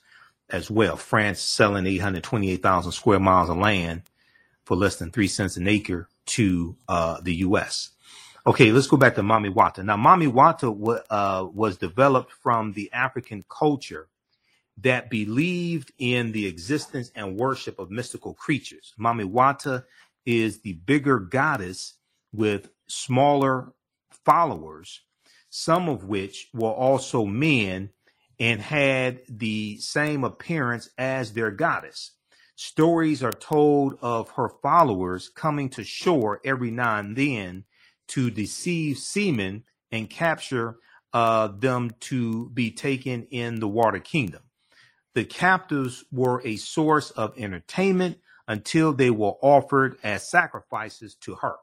as well. France selling 828,000 square miles of land for less than three cents an acre to uh, the U.S. Okay, let's go back to Mami Wata. Now, Mami Wata w- uh, was developed from the African culture that believed in the existence and worship of mystical creatures. Mami Wata is the bigger goddess with smaller followers, some of which were also men and had the same appearance as their goddess. Stories are told of her followers coming to shore every now and then to deceive seamen and capture uh, them to be taken in the water kingdom. The captives were a source of entertainment until they were offered as sacrifices to her.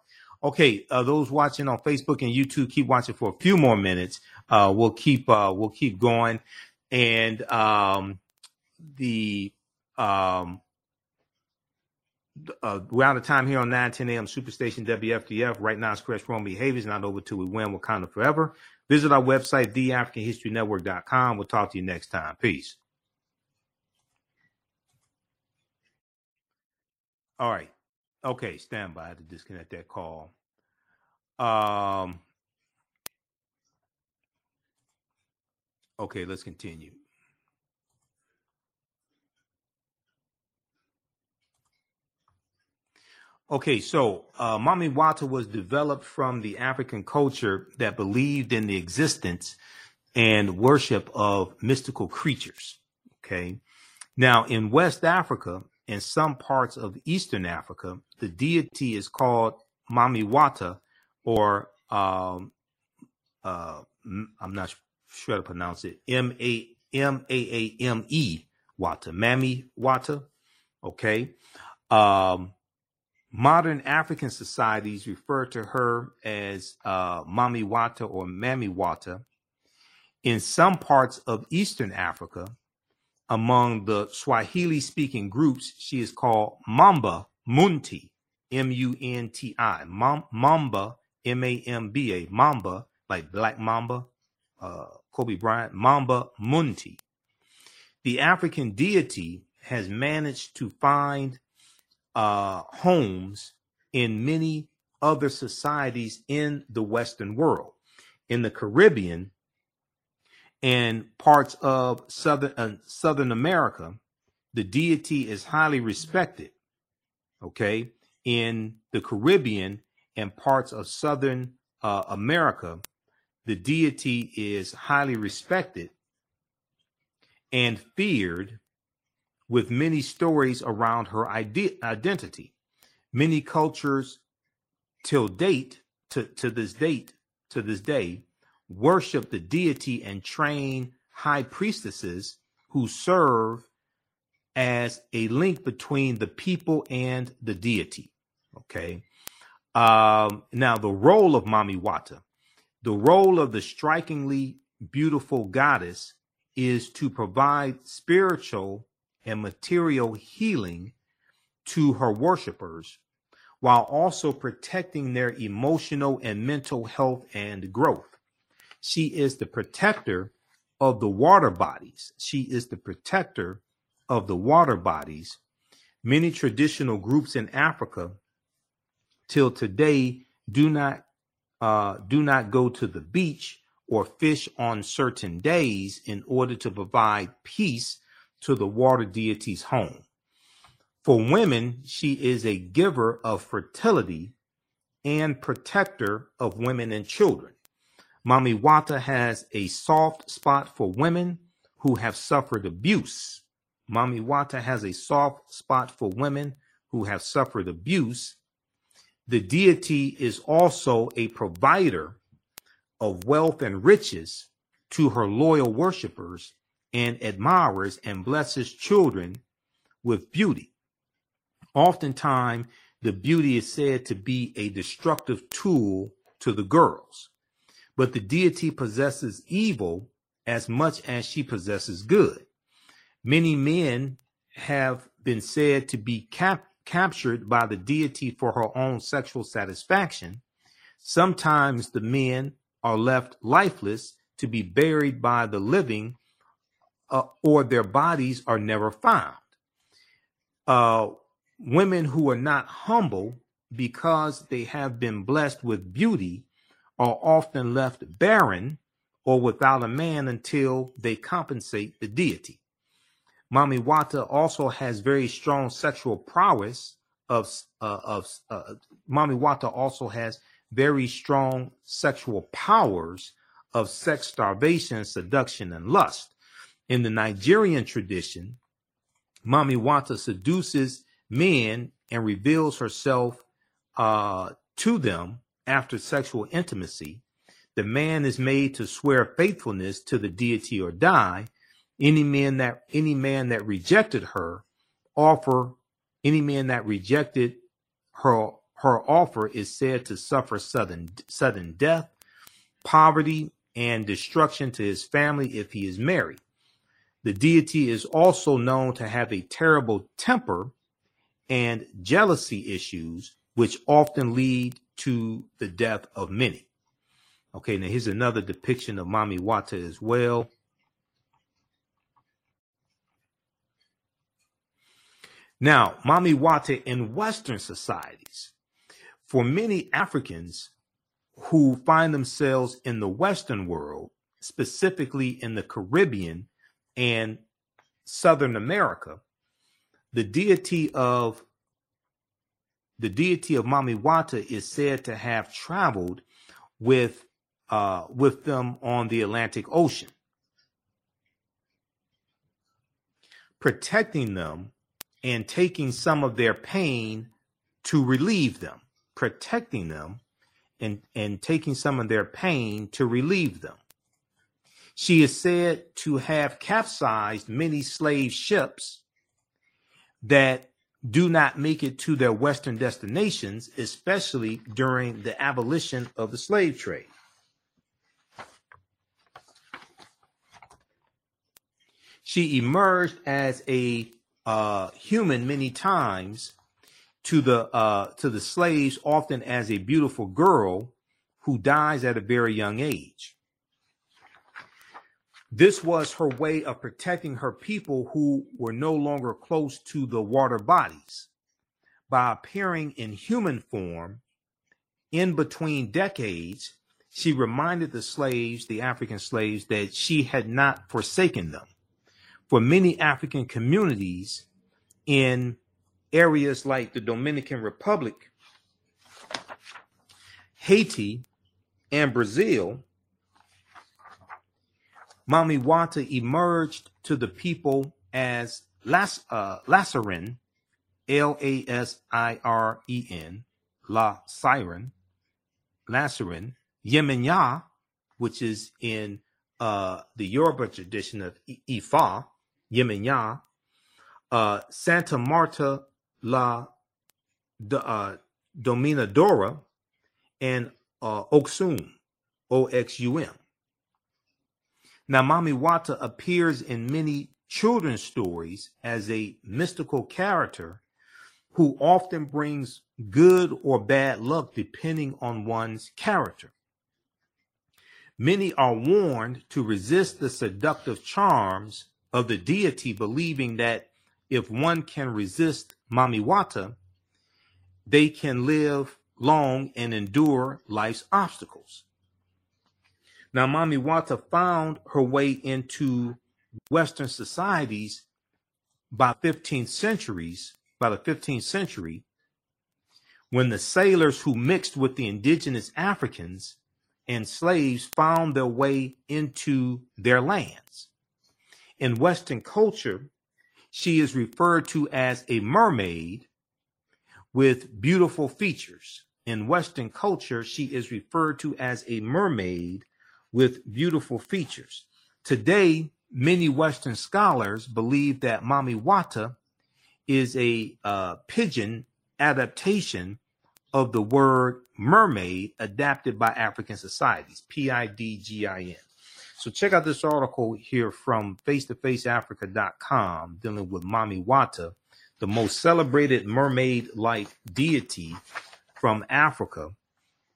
Okay, uh, those watching on Facebook and YouTube, keep watching for a few more minutes. Uh, we'll keep uh, we'll keep going, and um, the um, uh, we're out of time here on 9 10 a.m. Superstation WFDF. Right now, it's Chris Wrong Behaviors, not over till we win Wakanda Forever. Visit our website, theafricanhistorynetwork.com. We'll talk to you next time. Peace. All right. Okay, stand by to disconnect that call. Um Okay, let's continue. Okay, so uh, Mami Wata was developed from the African culture that believed in the existence and worship of mystical creatures. Okay. Now, in West Africa, in some parts of Eastern Africa, the deity is called Mamiwata, or um, uh, I'm not sure how to pronounce it. M A M A A M E Wata, Mami Wata. Okay. Um, modern African societies refer to her as uh, Wata or Mami Wata. In some parts of Eastern Africa, among the Swahili speaking groups, she is called Mamba Munti, M U N T I. Mamba, M A M B A. Mamba, like Black Mamba, uh, Kobe Bryant, Mamba Munti. The African deity has managed to find uh, homes in many other societies in the Western world. In the Caribbean, in parts of southern uh, Southern America, the deity is highly respected. Okay, in the Caribbean and parts of Southern uh, America, the deity is highly respected and feared, with many stories around her ide- identity. Many cultures, till date, to, to this date, to this day, worship the deity and train high priestesses who serve as a link between the people and the deity. Okay. Um, now, the role of Mami Wata, the role of the strikingly beautiful goddess is to provide spiritual and material healing to her worshipers while also protecting their emotional and mental health and growth. She is the protector of the water bodies. She is the protector of the water bodies. Many traditional groups in Africa till today do not uh, do not go to the beach or fish on certain days in order to provide peace to the water deity's home. For women, she is a giver of fertility and protector of women and children. Mami Wata has a soft spot for women who have suffered abuse. Mami Wata has a soft spot for women who have suffered abuse. The deity is also a provider of wealth and riches to her loyal worshippers and admirers and blesses children with beauty. Oftentimes, the beauty is said to be a destructive tool to the girls but the deity possesses evil as much as she possesses good. Many men have been said to be cap- captured by the deity for her own sexual satisfaction. Sometimes the men are left lifeless to be buried by the living, uh, or their bodies are never found. Uh, women who are not humble because they have been blessed with beauty are often left barren or without a man until they compensate the deity. Mami Wata also has very strong sexual prowess of uh, of uh, Mami Wata also has very strong sexual powers of sex starvation, seduction, and lust. In the Nigerian tradition, Mami Wata seduces men and reveals herself uh, to them after sexual intimacy, the man is made to swear faithfulness to the deity or die. Any man that any man that rejected her offer, any man that rejected her her offer is said to suffer sudden sudden death, poverty, and destruction to his family if he is married. The deity is also known to have a terrible temper and jealousy issues, which often lead to the death of many. Okay, now here's another depiction of Mami Wata as well. Now, Mami Wata in Western societies, for many Africans who find themselves in the Western world, specifically in the Caribbean and Southern America, the deity of the deity of Mami Wata is said to have traveled with uh, with them on the Atlantic Ocean, protecting them and taking some of their pain to relieve them, protecting them and, and taking some of their pain to relieve them. She is said to have capsized many slave ships that do not make it to their Western destinations, especially during the abolition of the slave trade. She emerged as a uh, human many times to the uh, to the slaves, often as a beautiful girl who dies at a very young age. This was her way of protecting her people who were no longer close to the water bodies. By appearing in human form in between decades, she reminded the slaves, the African slaves, that she had not forsaken them. For many African communities in areas like the Dominican Republic, Haiti, and Brazil, Mami Wata emerged to the people as Las, uh, Lasiren, L A S I R E N, La Siren, Lasiren, Yemenya, which is in uh, the Yoruba tradition of Ifa, Yemenya, uh, Santa Marta La uh, Dominadora, and uh, Oxum, O X U M. Now, Mami Wata appears in many children's stories as a mystical character who often brings good or bad luck depending on one's character. Many are warned to resist the seductive charms of the deity, believing that if one can resist Mami Wata, they can live long and endure life's obstacles. Now, Mami Wata found her way into Western societies by 15th centuries, by the 15th century, when the sailors who mixed with the indigenous Africans and slaves found their way into their lands. In Western culture, she is referred to as a mermaid with beautiful features. In Western culture, she is referred to as a mermaid with beautiful features. Today, many Western scholars believe that Mami Wata is a uh, pidgin adaptation of the word mermaid adapted by African societies, P I D G I N. So check out this article here from face-to-faceafrica.com dealing with Mami Wata, the most celebrated mermaid-like deity from Africa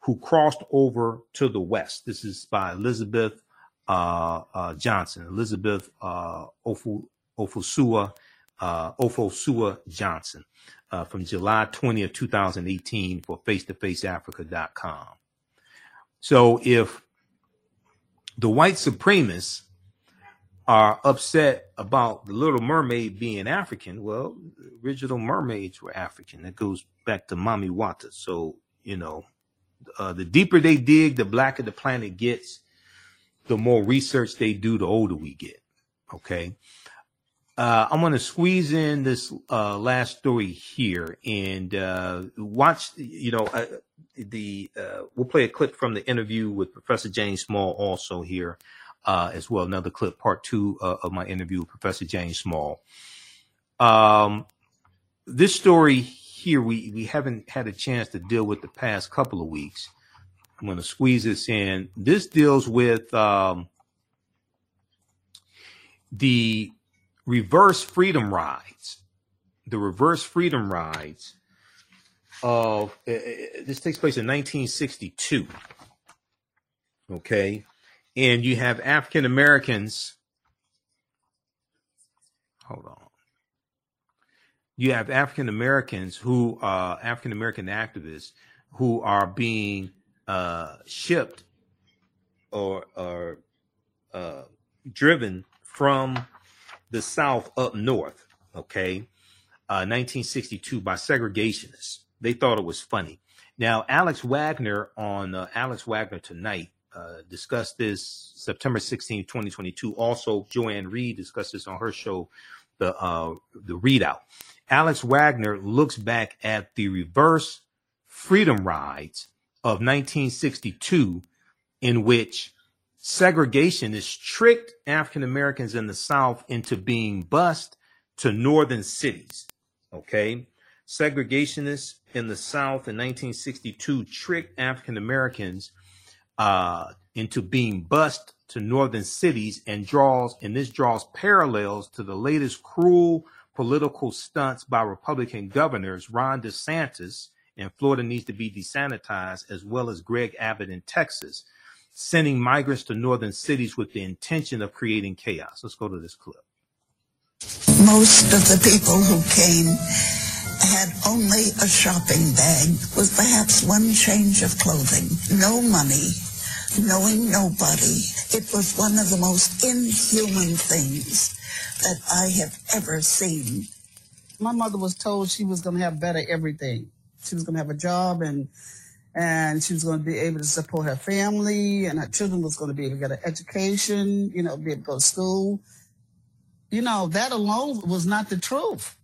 who crossed over to the West. This is by Elizabeth uh, uh, Johnson, Elizabeth uh, Ofu, Ofusua, uh, Ofosua Johnson uh, from July 20th, 2018 for face-to-faceafrica.com. So if the white supremacists are upset about the Little Mermaid being African, well, original mermaids were African. That goes back to Mami Wata. So, you know, uh, the deeper they dig, the blacker the planet gets. The more research they do, the older we get. Okay. Uh, I'm going to squeeze in this uh, last story here and uh, watch. You know, uh, the uh, we'll play a clip from the interview with Professor James Small also here uh, as well. Another clip, part two of my interview with Professor James Small. Um, this story here we we haven't had a chance to deal with the past couple of weeks. I'm going to squeeze this in. This deals with um, the reverse freedom rides. The reverse freedom rides of uh, this takes place in 1962. Okay, and you have African Americans. Hold on you have African Americans who are African American activists who are being uh, shipped or or uh, driven from the South up north. Okay, uh, 1962 by segregationists. They thought it was funny. Now, Alex Wagner on uh, Alex Wagner tonight uh, discussed this September 16, 2022. Also, Joy-Ann Reid discussed this on her show, the uh, the ReidOut. Alex Wagner looks back at the reverse freedom rides of 1962, in which segregationists tricked African Americans in the South into being bused to northern cities. Okay. Segregationists in the South in 1962 tricked African Americans uh, into being bused to northern cities and draws, and this draws parallels to the latest cruel political stunts by Republican governors, Ron DeSantis in Florida needs to be desanitized, as well as Greg Abbott in Texas, sending migrants to northern cities with the intention of creating chaos. Let's go to this clip. Most of the people who came had only a shopping bag with perhaps one change of clothing, no money, knowing nobody. It was one of the most inhuman things that I have ever seen. My mother was told she was going to have better everything. She was going to have a job and and she was going to be able to support her family and her children was going to be able to get an education, you know, be able to go to school. You know, that alone was not the truth.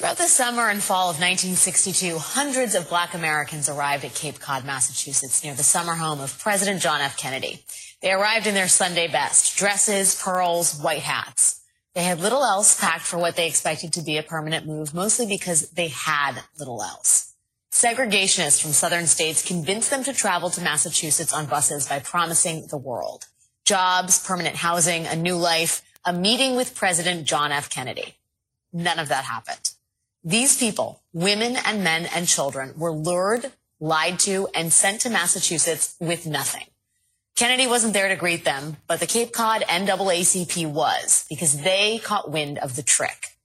Throughout the summer and fall of 1962, hundreds of black Americans arrived at Cape Cod, Massachusetts, near the summer home of President John F. Kennedy. They arrived in their Sunday best, dresses, pearls, white hats. They had little else packed for what they expected to be a permanent move, mostly because they had little else. Segregationists from southern states convinced them to travel to Massachusetts on buses by promising the world. Jobs, permanent housing, a new life, a meeting with President John F. Kennedy. None of that happened. These people, women and men and children, were lured, lied to, and sent to Massachusetts with nothing. Kennedy wasn't there to greet them, but the Cape Cod NAACP was because they caught wind of the trick.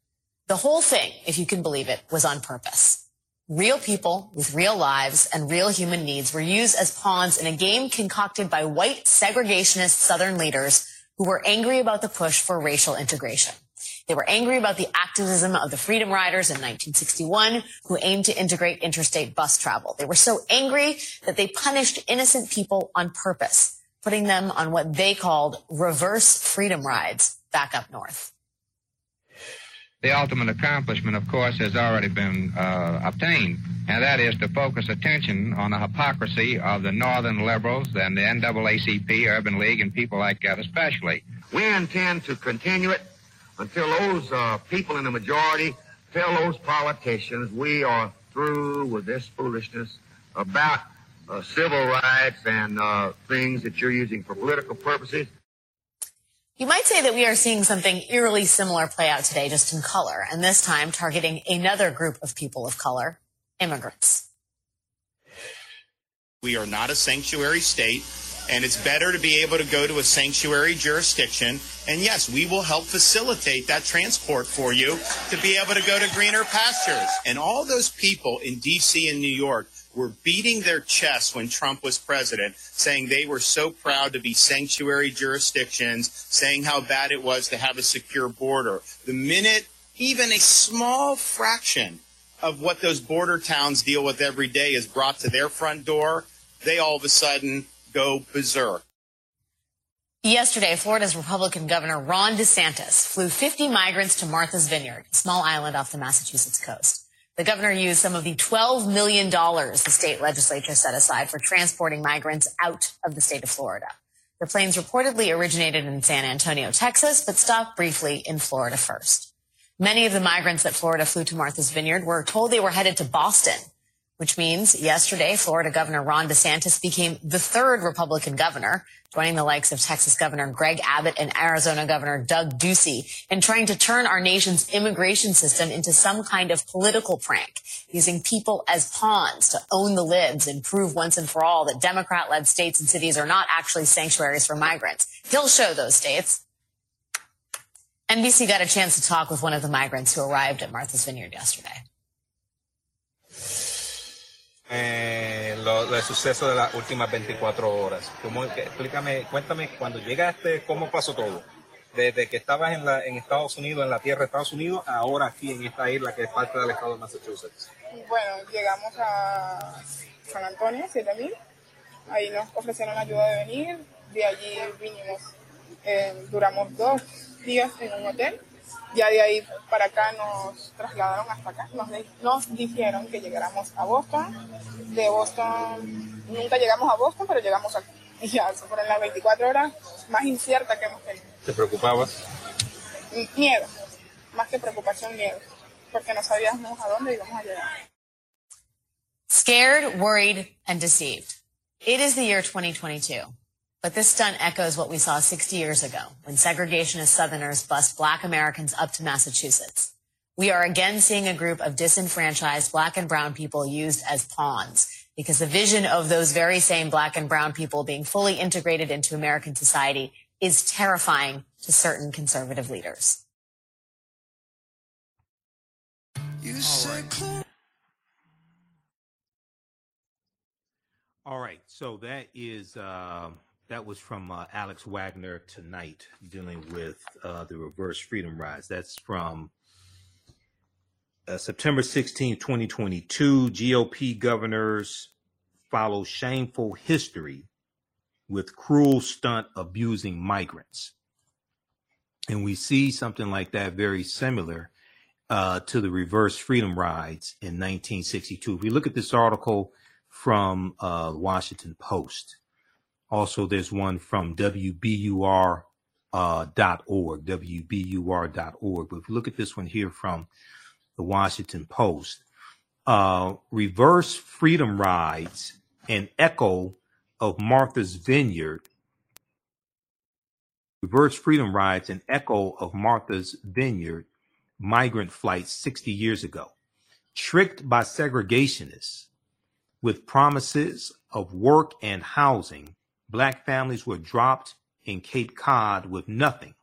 The whole thing, if you can believe it, was on purpose. Real people with real lives and real human needs were used as pawns in a game concocted by white segregationist Southern leaders who were angry about the push for racial integration. They were angry about the activism of the Freedom Riders in 1961 who aimed to integrate interstate bus travel. They were so angry that they punished innocent people on purpose, putting them on what they called reverse freedom rides back up north. The ultimate accomplishment, of course, has already been uh, obtained, and that is to focus attention on the hypocrisy of the Northern liberals and the NAACP, Urban League, and people like that especially. We intend to continue it until those uh, people in the majority tell those politicians we are through with this foolishness about uh, civil rights and uh, things that you're using for political purposes. You might say that we are seeing something eerily similar play out today, just in color, and this time targeting another group of people of color, immigrants. We are not a sanctuary state and it's better to be able to go to a sanctuary jurisdiction. And yes, we will help facilitate that transport for you to be able to go to greener pastures. And all those people in D.C. and New York were beating their chests when Trump was president, saying they were so proud to be sanctuary jurisdictions, saying how bad it was to have a secure border. The minute even a small fraction of what those border towns deal with every day is brought to their front door, they all of a sudden go berserk. Yesterday, Florida's Republican Governor Ron DeSantis flew 50 migrants to Martha's Vineyard, a small island off the Massachusetts coast. The governor used some of the $12 million the state legislature set aside for transporting migrants out of the state of Florida. The planes reportedly originated in San Antonio, Texas, but stopped briefly in Florida first. Many of the migrants that Florida flew to Martha's Vineyard were told they were headed to Boston which means yesterday, Florida Governor Ron DeSantis became the third Republican governor, joining the likes of Texas Governor Greg Abbott and Arizona Governor Doug Ducey in trying to turn our nation's immigration system into some kind of political prank, using people as pawns to own the libs and prove once and for all that Democrat-led states and cities are not actually sanctuaries for migrants. He'll show those states. NBC got a chance to talk with one of the migrants who arrived at Martha's Vineyard yesterday. Eh, lo, el suceso de las últimas 24 horas. ¿Cómo, explícame, cuéntame, cuando llegaste, ¿cómo pasó todo? Desde que estabas en, la, en Estados Unidos, en la tierra de Estados Unidos, ahora aquí en esta isla que es parte del estado de Massachusetts. Bueno, llegamos a San Antonio, 7000. Ahí nos ofrecieron ayuda de venir. De allí vinimos, eh, duramos dos días en un hotel ya de ahí para acá nos trasladaron hasta acá. Nos, nos dijeron que llegáramos a Boston. De Boston, nunca llegamos a Boston, pero llegamos aquí. Y ya, fueron las 24 horas más inciertas que hemos tenido. ¿Te preocupabas? Miedo. Más que preocupación, miedo. Porque no sabíamos a dónde íbamos a llegar. Scared, worried, and deceived. It is the year 2022. But this stunt echoes what we saw 60 years ago when segregationist Southerners bust black Americans up to Massachusetts. We are again seeing a group of disenfranchised black and brown people used as pawns because the vision of those very same black and brown people being fully integrated into American society is terrifying to certain conservative leaders. All right. So that is uh, that was from uh, Alex Wagner tonight, dealing with uh, the reverse freedom rides. That's from uh, September 16, 2022. GOP governors follow shameful history with cruel stunt abusing migrants. And we see something like that very similar uh, to the reverse freedom rides in 1962. If we look at this article from uh, Washington Post, also, there's one from WBUR uh, WBUR.org. But if you look at this one here from the Washington Post, uh, reverse freedom rides, an echo of Martha's Vineyard. Reverse freedom rides, an echo of Martha's Vineyard migrant flights 60 years ago. Tricked by segregationists with promises of work and housing, black families were dropped in Cape Cod with nothing.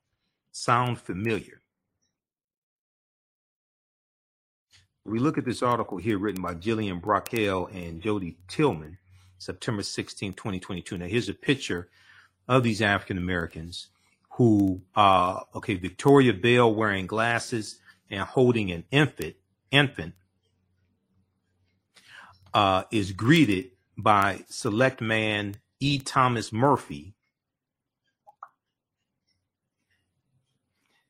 Sound familiar? We look at this article here written by Gillian Brockell and Jody Tillman, September 16, 2022. Now, here's a picture of these African Americans who, uh, okay, Victoria Bell wearing glasses and holding an infant, infant, uh, is greeted by select man E. Thomas Murphy.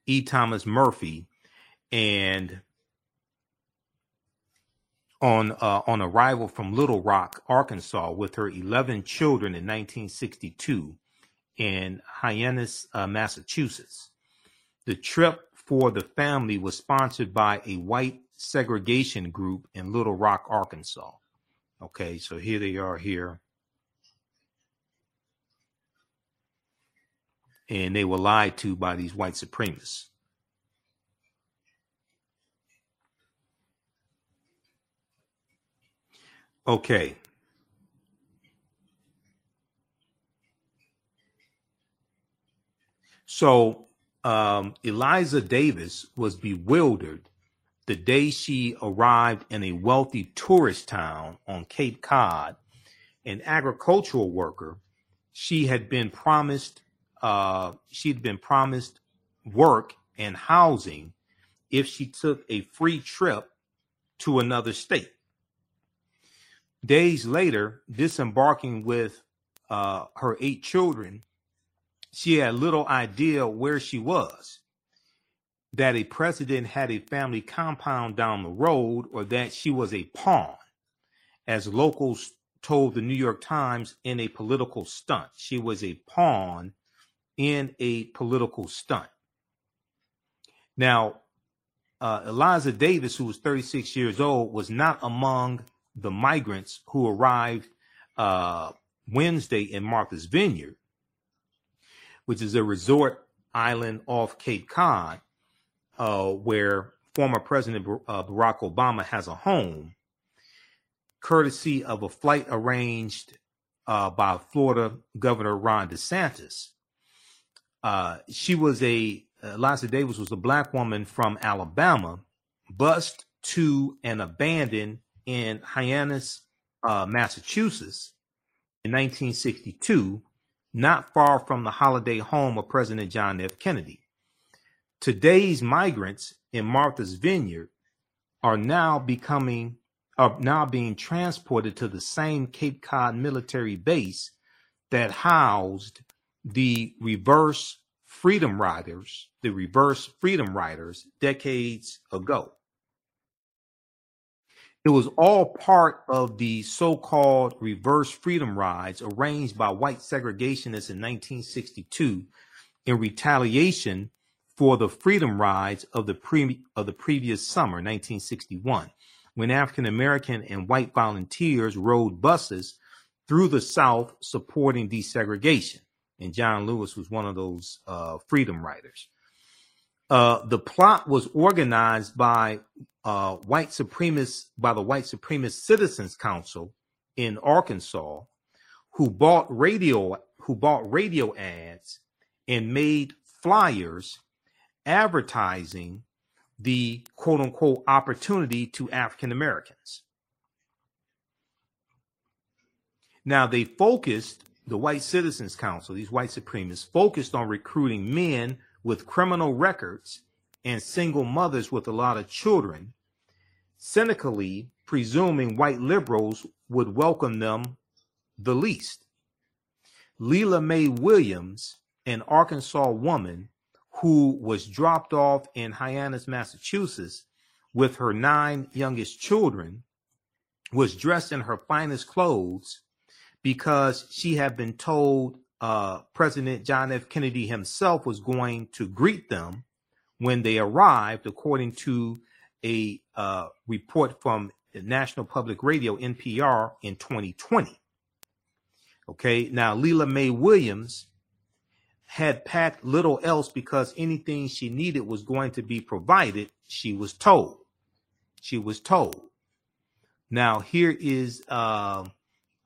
E. Thomas Murphy, and on uh, on arrival from Little Rock, Arkansas, with her 11 children in 1962 in Hyannis, uh, Massachusetts. The trip for the family was sponsored by a white segregation group in Little Rock, Arkansas. Okay, so here they are here. And they were lied to by these white supremacists. Okay. So um, Eliza Davis was bewildered the day she arrived in a wealthy tourist town on Cape Cod. An agricultural worker, she had been promised uh, she'd been promised work and housing if she took a free trip to another state. Days later, disembarking with uh, her eight children, she had little idea where she was, that a president had a family compound down the road, or that she was a pawn, as locals told the New York Times in a political stunt. She was a pawn in a political stunt. Now, uh, Eliza Davis, who was 36 years old, was not among the migrants who arrived uh, Wednesday in Martha's Vineyard, which is a resort island off Cape Cod, uh, where former President uh, Barack Obama has a home, courtesy of a flight arranged uh, by Florida Governor Ron DeSantis. Uh, she was a Eliza Davis was a black woman from Alabama, bused to and abandoned in Hyannis, uh, Massachusetts in 1962, not far from the holiday home of President John F. Kennedy. Today's migrants in Martha's Vineyard are now becoming are now being transported to the same Cape Cod military base that housed the reverse freedom riders, the reverse freedom riders decades ago. It was all part of the so called reverse freedom rides arranged by white segregationists in 1962 in retaliation for the freedom rides of the, pre- of the previous summer, 1961, when African American and white volunteers rode buses through the South supporting desegregation. And John Lewis was one of those uh, freedom riders. Uh, the plot was organized by uh, white supremacists, by the White Supremacist Citizens Council in Arkansas, who bought radio, who bought radio ads and made flyers advertising the quote unquote opportunity to African Americans. Now they focused the White Citizens Council, these white supremacists focused on recruiting men with criminal records and single mothers with a lot of children, cynically presuming white liberals would welcome them the least. Lela Mae Williams, an Arkansas woman who was dropped off in Hyannis, Massachusetts, with her nine youngest children, was dressed in her finest clothes because she had been told uh, President John F. Kennedy himself was going to greet them when they arrived, according to a uh, report from National Public Radio, NPR, in 2020. Okay, now Lela Mae Williams had packed little else because anything she needed was going to be provided, she was told. She was told. Now, here is uh,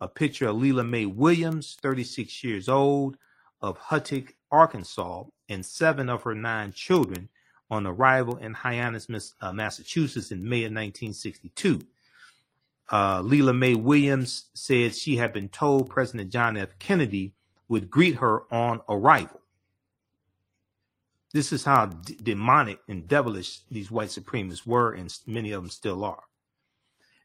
a picture of Lela Mae Williams, 36 years old, of Huttig, Arkansas, and seven of her nine children on arrival in Hyannis, uh, Massachusetts in May of 1962. Uh, Lela Mae Williams said she had been told President John F. Kennedy would greet her on arrival. This is how d- demonic and devilish these white supremacists were, and many of them still are.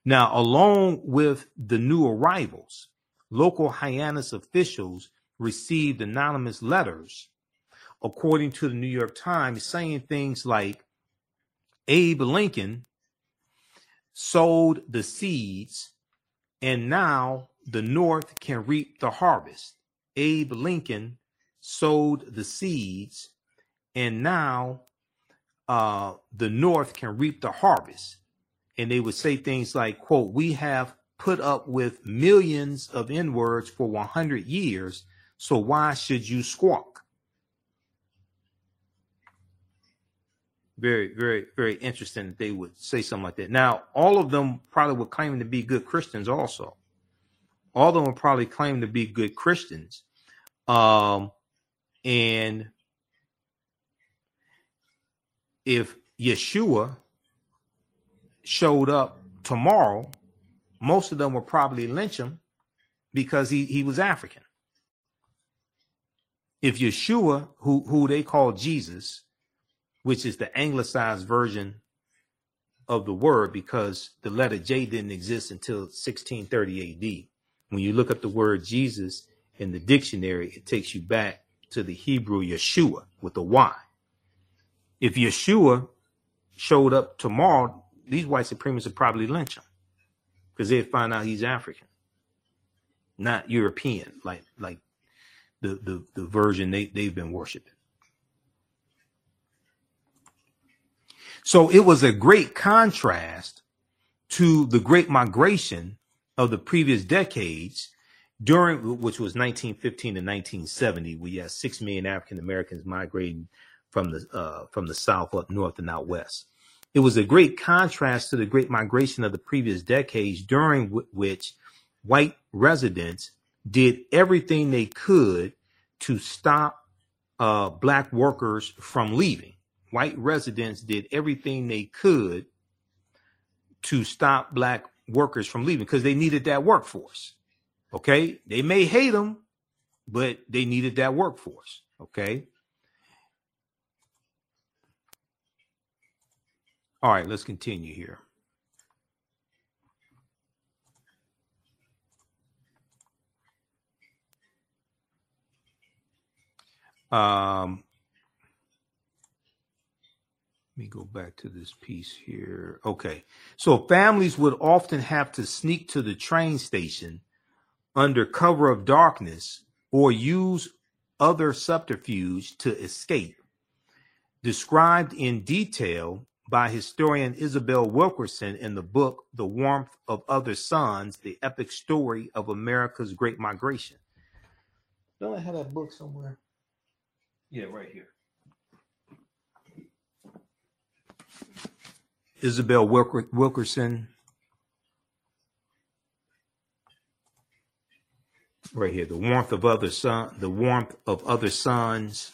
Now, along with the new arrivals, local Hyannis officials received anonymous letters, according to the New York Times, saying things like Abe Lincoln sowed the seeds, and now the North can reap the harvest. Abe Lincoln sowed the seeds, and now uh, the North can reap the harvest. And they would say things like, quote, we have put up with millions of N words for 100 years, so why should you squawk? Very, very, very interesting that they would say something like that. Now, all of them probably were claiming to be good Christians also. All of them would probably claim to be good Christians. Um, and if Yeshua showed up tomorrow, most of them would probably lynch him because he, he was African. If Yeshua, who, who they call Jesus, which is the anglicized version of the word because the letter J didn't exist until 1630 AD. When you look up the word Jesus in the dictionary, it takes you back to the Hebrew Yeshua with a Y. If Yeshua showed up tomorrow, these white supremacists would probably lynch him because they'd find out he's African, not European, like like the the, the version they, they've been worshiping. So it was a great contrast to the great migration of the previous decades during which was 1915 to 1970 we had 6 million african americans migrating from the uh, from the south up north and out west it was a great contrast to the great migration of the previous decades during w- which white residents did everything they could to stop uh, black workers from leaving white residents did everything they could to stop black workers from leaving because they needed that workforce. Okay. They may hate them, but they needed that workforce. Okay. All right, let's continue here. Um, let me go back to this piece here. Okay. So families would often have to sneak to the train station under cover of darkness or use other subterfuge to escape. Described in detail by historian Isabel Wilkerson in the book The Warmth of Other Suns, the epic story of America's Great Migration. Don't I have that book somewhere? Yeah, right here. Isabel Wilker- Wilkerson. Right here, the warmth of other sun, the warmth of other suns,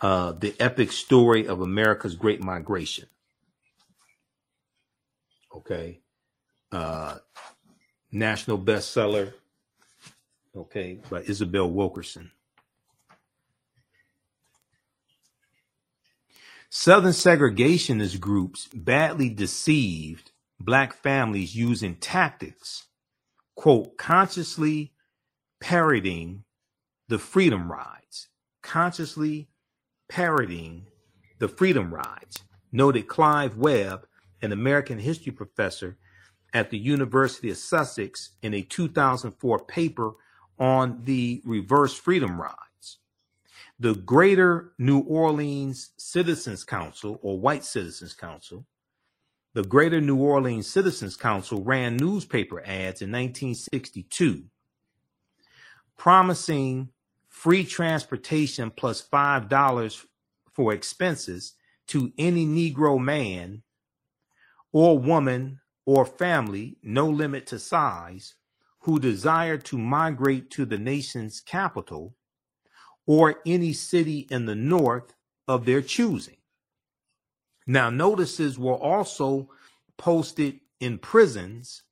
uh, the epic story of America's great migration. Okay, uh, national bestseller. Okay, by Isabel Wilkerson. Southern segregationist groups badly deceived black families using tactics, quote, consciously parroting the freedom rides, consciously parroting the freedom rides, noted Clive Webb, an American history professor at the University of Sussex in a 2004 paper on the reverse freedom rides. the Greater New Orleans Citizens Council or White Citizens Council, the Greater New Orleans Citizens Council ran newspaper ads in 1962 promising free transportation plus $5 for expenses to any Negro man or woman or family, no limit to size, who desire to migrate to the nation's capital or any city in the north of their choosing. Now, notices were also posted in prisons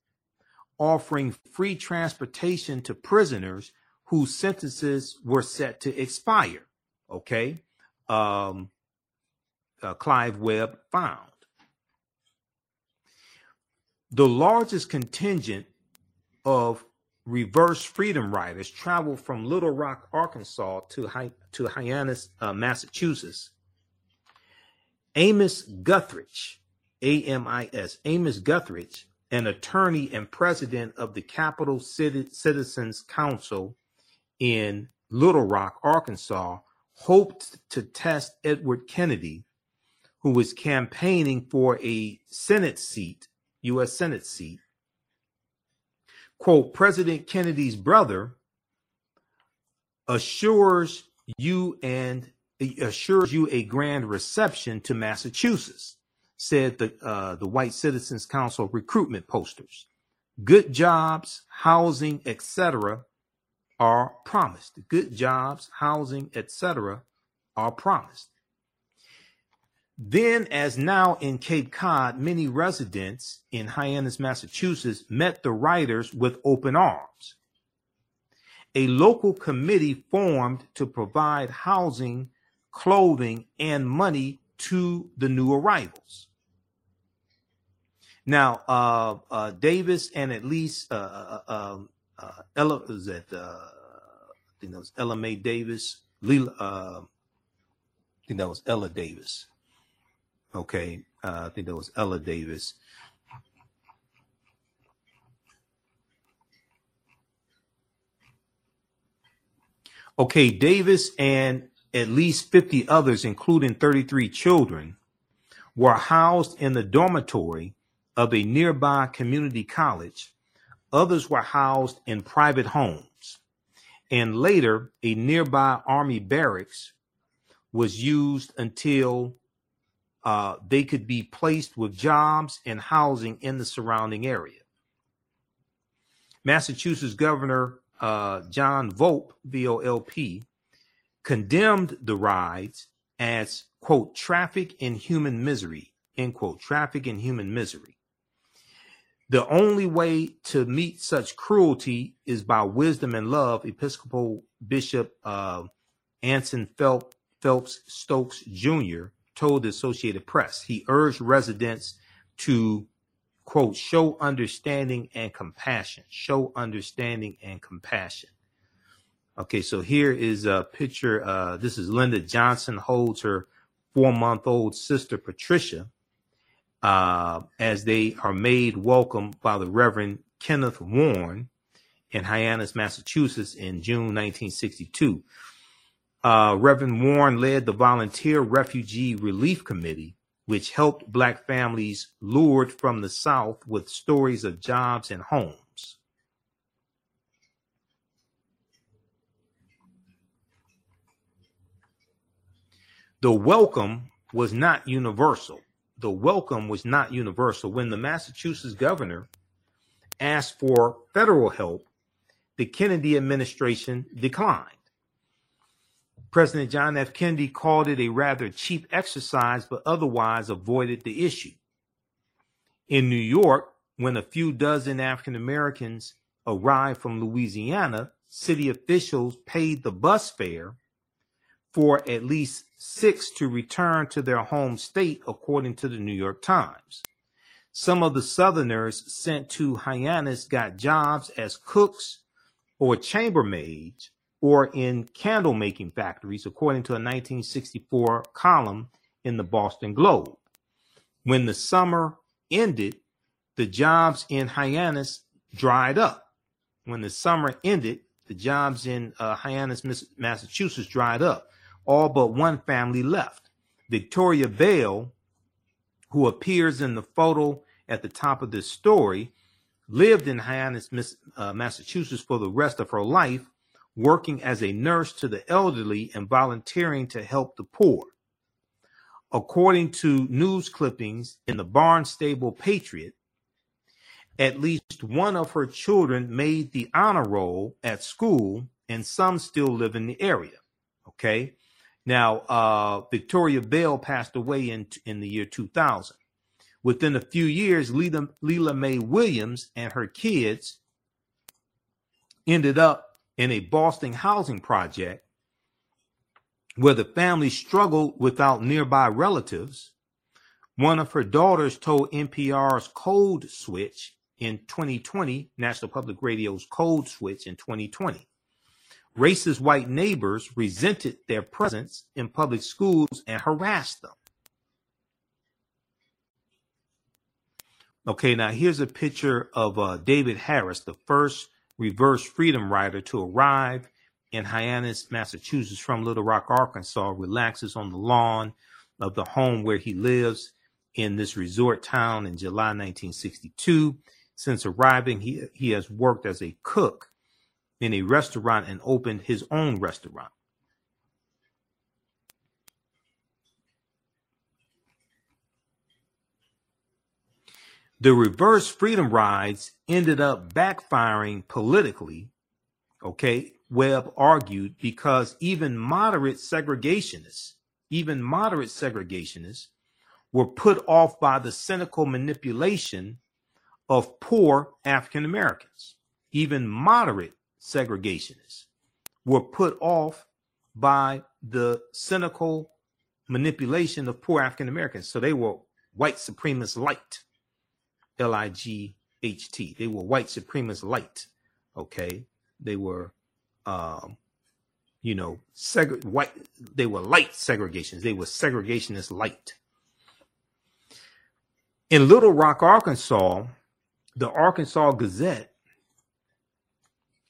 offering free transportation to prisoners whose sentences were set to expire. Okay. Um, uh, Clive Webb found. The largest contingent of reverse freedom riders traveled from Little Rock, Arkansas to, to Hyannis, uh, Massachusetts. Amis Guthridge, A M I S, Amis Guthridge, an attorney and president of the Capital City Citizens Council in Little Rock, Arkansas, hoped to test Edward Kennedy, who was campaigning for a Senate seat, U.S. Senate seat. Quote, President Kennedy's brother assures you and assures you a grand reception to Massachusetts, said the uh, the White Citizens Council recruitment posters. Good jobs, housing, etc are promised. Good jobs, housing, etc., are promised. Then, as now in Cape Cod, many residents in Hyannis, Massachusetts met the writers with open arms. A local committee formed to provide housing, clothing, and money to the new arrivals. Now, uh, uh, Davis and at least uh, uh, uh um, uh, Ella was that I think that was Ella Mae Davis. Uh, I think that was Ella Davis. Okay, uh, I think that was Ella Davis. Okay, Davis and at least 50 others, including 33 children, were housed in the dormitory of a nearby community college Others were housed in private homes. And later, a nearby army barracks was used until uh, they could be placed with jobs and housing in the surrounding area. Massachusetts Governor uh, John Volpe, VOLP, condemned the rides as, quote, traffic in human misery, end quote, traffic in human misery. The only way to meet such cruelty is by wisdom and love. Episcopal Bishop uh, Anson Phelps Stokes Jr. told the Associated Press. He urged residents to, quote, show understanding and compassion. Show understanding and compassion. Okay, so here is a picture. Uh, this is Linda Johnson holds her four month old sister, Patricia uh, as they are made welcome by the Reverend Kenneth Warren in Hyannis, Massachusetts in June 1962. Uh, Reverend Warren led the Volunteer Refugee Relief Committee, which helped Black families lured from the South with stories of jobs and homes. The welcome was not universal the welcome was not universal. When the Massachusetts governor asked for federal help, the Kennedy administration declined. President John F. Kennedy called it a rather cheap exercise, but otherwise avoided the issue. In New York, when a few dozen African Americans arrived from Louisiana, city officials paid the bus fare for at least six to return to their home state, according to the New York Times. Some of the Southerners sent to Hyannis got jobs as cooks or chambermaids or in candle making factories, according to a 1964 column in the Boston Globe. When the summer ended, the jobs in Hyannis dried up. When the summer ended, the jobs in uh, Hyannis, Massachusetts dried up all but one family left. Victoria Bell, who appears in the photo at the top of this story, lived in Hyannis, uh, Massachusetts for the rest of her life, working as a nurse to the elderly and volunteering to help the poor. According to news clippings in the Barnstable Patriot, at least one of her children made the honor roll at school, and some still live in the area. Okay. Now, uh, Victoria Bell passed away in, in the year 2000. Within a few years, Lela Mae Williams and her kids ended up in a Boston housing project where the family struggled without nearby relatives. One of her daughters told NPR's Code Switch in 2020, National Public Radio's Code Switch in 2020. Racist white neighbors resented their presence in public schools and harassed them. Okay, now here's a picture of uh, David Harris, the first reverse freedom rider to arrive in Hyannis, Massachusetts from Little Rock, Arkansas, relaxes on the lawn of the home where he lives in this resort town in July 1962. Since arriving, he, he has worked as a cook in a restaurant and opened his own restaurant. The reverse freedom rides ended up backfiring politically. Okay. Webb argued because even moderate segregationists, even moderate segregationists were put off by the cynical manipulation of poor African Americans. Even moderate segregationists were put off by the cynical manipulation of poor African Americans. So they were white supremacist light, L I G H T. They were white supremacist light. Okay. They were, um, you know, seg- white, they were light segregations. They were segregationist light. In Little Rock, Arkansas, the Arkansas Gazette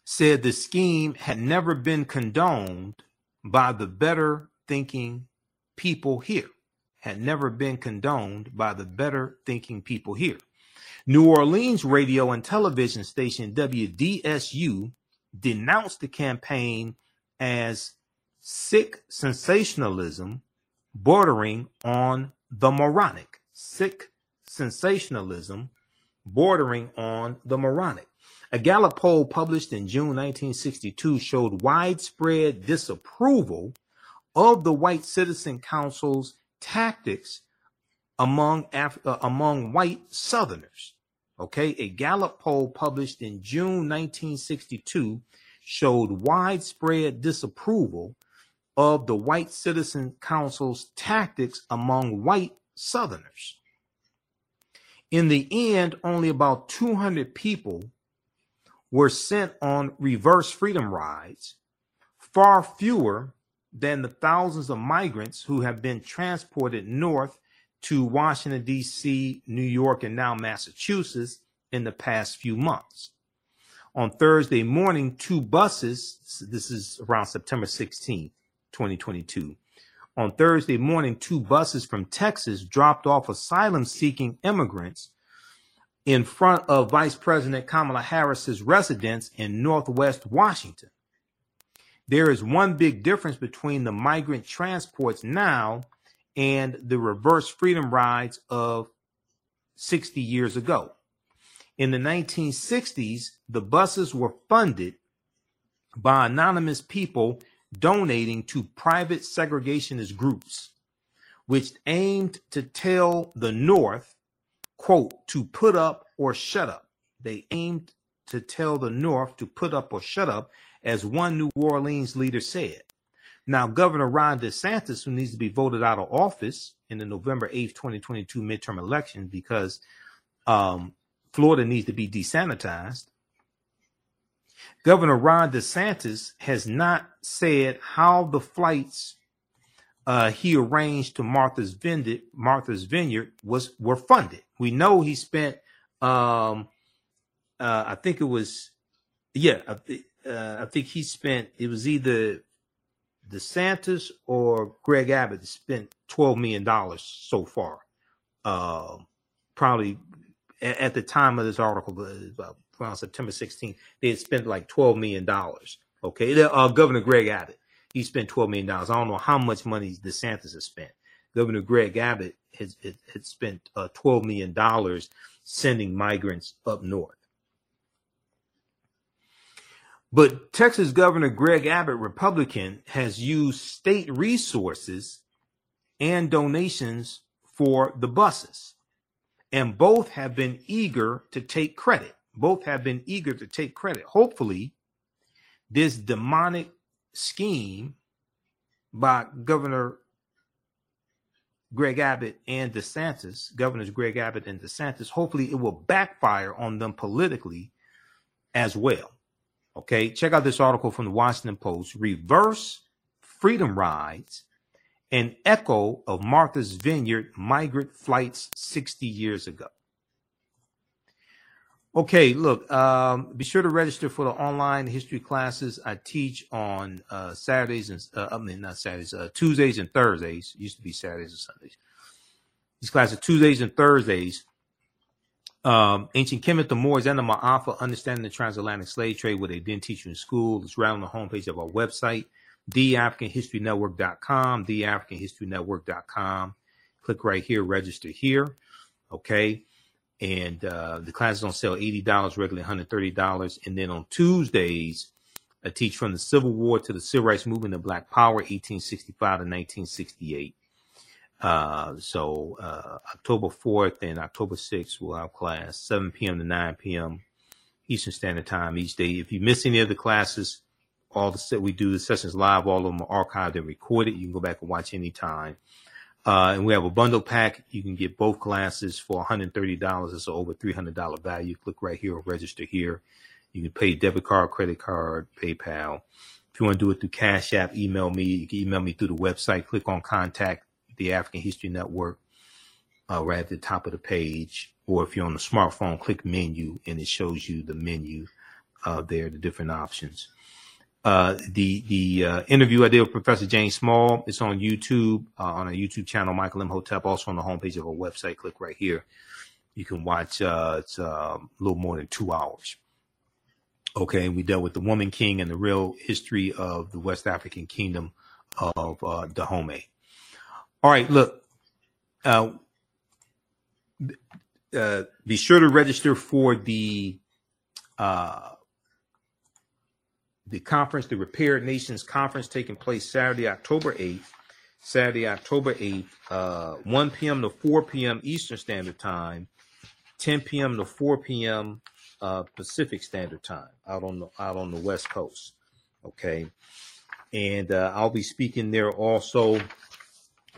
said the scheme had never been condoned by the better thinking people here. Had never been condoned by the better thinking people here. New Orleans radio and television station WDSU denounced the campaign as sick sensationalism bordering on the moronic. Sick sensationalism bordering on the moronic. A Gallup poll published in June 1962 showed widespread disapproval of the White Citizen Council's tactics among Af- uh, among white Southerners. Okay, a Gallup poll published in June 1962 showed widespread disapproval of the White Citizen Council's tactics among white Southerners. In the end, only about 200 people were sent on reverse freedom rides, far fewer than the thousands of migrants who have been transported north to Washington, D.C., New York, and now Massachusetts in the past few months. On Thursday morning, two buses, this is around September 16, 2022. On Thursday morning, two buses from Texas dropped off asylum seeking immigrants in front of Vice President Kamala Harris's residence in Northwest Washington. There is one big difference between the migrant transports now and the reverse freedom rides of 60 years ago. In the 1960s, the buses were funded by anonymous people donating to private segregationist groups, which aimed to tell the North quote, to put up or shut up. They aimed to tell the North to put up or shut up, as one New Orleans leader said. Now, Governor Ron DeSantis, who needs to be voted out of office in the November 8th, 2022 midterm election because um, Florida needs to be desanitized. Governor Ron DeSantis has not said how the flights uh, he arranged to Martha's Vineyard, Martha's Vineyard was were funded. We know he spent, um, uh, I think it was, yeah, uh, I think he spent. It was either DeSantis or Greg Abbott has spent twelve million dollars so far. Uh, probably at, at, the time of this article, uh, around September 16th, they had spent like twelve million dollars. Okay, uh, Governor Greg Abbott he spent $12 million. I don't know how much money DeSantis has spent. Governor Greg Abbott has, has spent uh, $12 million sending migrants up north. But Texas Governor Greg Abbott, Republican, has used state resources and donations for the buses. And both have been eager to take credit. Both have been eager to take credit. Hopefully, this demonic scheme by Governor Greg Abbott and DeSantis, Governors Greg Abbott and DeSantis, hopefully it will backfire on them politically as well. Okay, check out this article from the Washington Post Reverse Freedom Rides, an echo of Martha's Vineyard migrant flights 60 years ago. Okay, look, um, be sure to register for the online history classes I teach on uh, Saturdays and uh, I mean not Saturdays, uh, Tuesdays and Thursdays. It used to be Saturdays and Sundays. These classes are Tuesdays and Thursdays. Um, ancient Kemet, the Moors, and the Ma'afa, understanding the transatlantic slave trade, what they didn't teach you in school. It's right on the homepage of our website, theafricanhistorynetwork.com, theafricanhistorynetwork.com. Click right here, register here. Okay and uh, the classes on sale eighty dollars, regularly one hundred thirty dollars. And then on Tuesdays, I teach from the Civil War to the Civil Rights Movement and Black Power, eighteen sixty five to nineteen sixty eight. Uh, so uh, October fourth and October sixth, we'll have class seven p.m. to nine p.m. Eastern Standard Time each day. If you miss any of the classes, all the set we do the sessions live, all of them are archived and recorded. You can go back and watch anytime. Uh, and we have a bundle pack. You can get both classes for $130. It's over $300 value. Click right here or register here. You can pay debit card, credit card, PayPal. If you want to do it through Cash App, email me. You can email me through the website. Click on contact the African History Network uh, right at the top of the page. Or if you're on the smartphone, click menu and it shows you the menu uh, there, the different options. Uh, the the uh, interview I did with Professor James Small. It's on YouTube uh, on our YouTube channel, Michael Imhotep. Also on the homepage of our website. Click right here. You can watch. Uh, it's a little more than two hours. Okay, and we dealt with the Woman King and the real history of the West African Kingdom of uh, Dahomey. All right, look. Uh, be sure to register for the the conference, the Repaired Nations Conference, taking place Saturday, October 8th. Saturday, October 8th, uh, 1 p.m. to 4 p.m. Eastern Standard Time, 10 p.m. to 4 p.m. Uh, Pacific Standard Time, out on the out on the West Coast. Okay, and uh, I'll be speaking there also.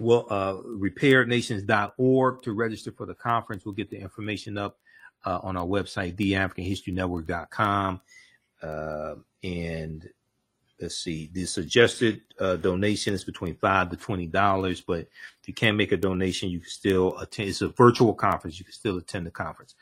Well, uh, repairednations.org to register for the conference. We'll get the information up uh, on our website, theafricanhistorynetwork.com. Uh, and let's see, the suggested uh, donation is between five to twenty dollars. But if you can't make a donation, you can still attend. It's a virtual conference. You can still attend the conference.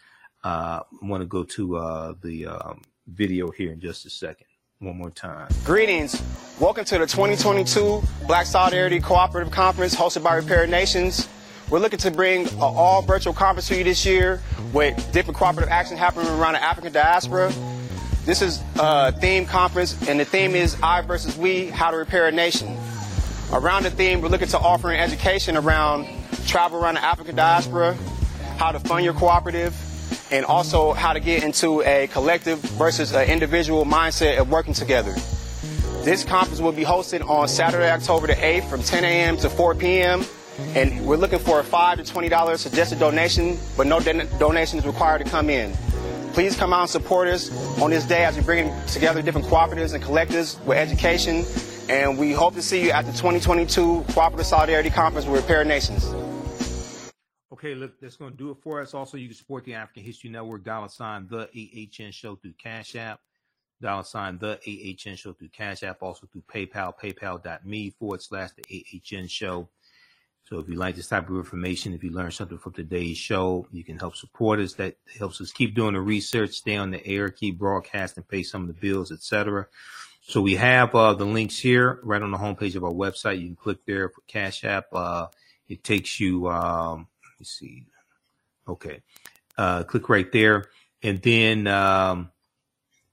Uh, I want to go to uh, the um, video here in just a second. One more time. Greetings. Welcome to the 2022 Black Solidarity Cooperative Conference hosted by Repaired Nations. We're looking to bring an all virtual conference to you this year with different cooperative action happening around the African diaspora. This is a theme conference, and the theme is I versus We, How to Repair a Nation. Around the theme, we're looking to offer an education around travel around the African diaspora, how to fund your cooperative, and also how to get into a collective versus an individual mindset of working together. This conference will be hosted on Saturday, October the 8th from 10 a.m. to 4 p.m. And we're looking for a 5 to $20 suggested donation, but no don- donation is required to come in. Please come out and support us on this day as we bring together different cooperatives and collectives with education. And we hope to see you at the 2022 Cooperative Solidarity Conference with Repaired Nations. Okay, look, that's going to do it for us. Also, you can support the African History Network, dollar sign the AHN show through Cash App, dollar sign the AHN show through Cash App, also through PayPal, paypal.me forward slash the AHN show. So if you like this type of information, if you learn something from today's show, you can help support us. That helps us keep doing the research, stay on the air, keep broadcasting, pay some of the bills, etc. So we have uh, the links here right on the homepage of our website. You can click there for Cash App. Uh, it takes you. Um, me see. Okay, uh, click right there, and then um,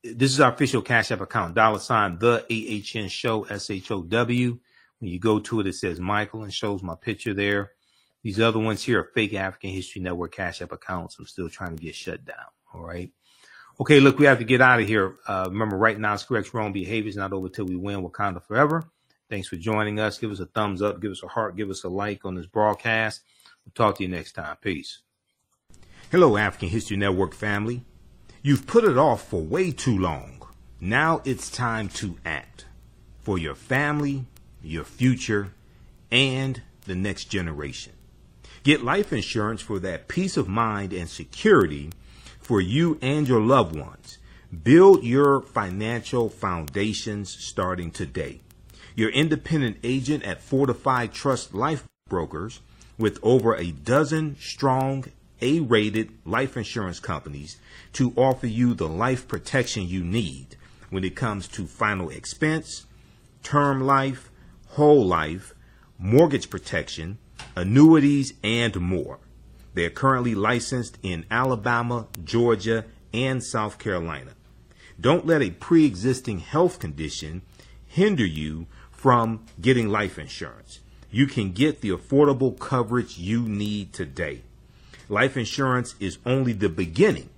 this is our official Cash App account. Dollar sign the AHN Show S H O W. When you go to it, it says Michael and shows my picture there. These other ones here are fake African History Network Cash App accounts. I'm still trying to get shut down. All right. Okay, look, we have to get out of here. Uh, remember, right now, correct wrong behavior is not over till we win Wakanda forever. Thanks for joining us. Give us a thumbs up, give us a heart, give us a like on this broadcast. We'll talk to you next time. Peace. Hello, African History Network family. You've put it off for way too long. Now it's time to act for your family, your future, and the next generation. Get life insurance for that peace of mind and security for you and your loved ones. Build your financial foundations starting today. Your independent agent at Fortified Trust Life Brokers, with over a dozen strong A rated life insurance companies to offer you the life protection you need when it comes to final expense, term life, whole life, mortgage protection, annuities, and more. They are currently licensed in Alabama, Georgia, and South Carolina. Don't let a pre existing health condition hinder you from getting life insurance. You can get the affordable coverage you need today. Life insurance is only the beginning.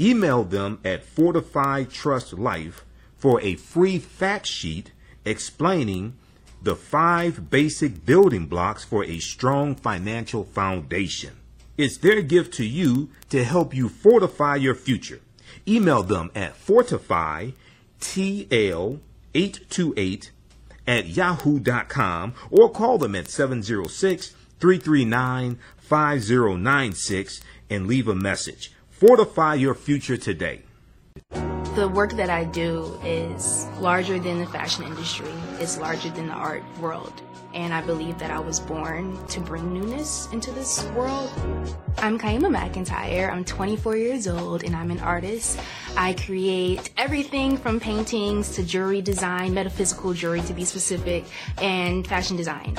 Email them at Fortified Trust Life for a free fact sheet explaining the five basic building blocks for a strong financial foundation. It's their gift to you to help you fortify your future. Email them at fortifytl828 at yahoo.com or call them at 706 339 5096 and leave a message. Fortify your future today. The work that I do is larger than the fashion industry, it's larger than the art world. And I believe that I was born to bring newness into this world. I'm Kyemah McEntyre. I'm 24 years old and I'm an artist. I create everything from paintings to jewelry design, metaphysical jewelry to be specific, and fashion design.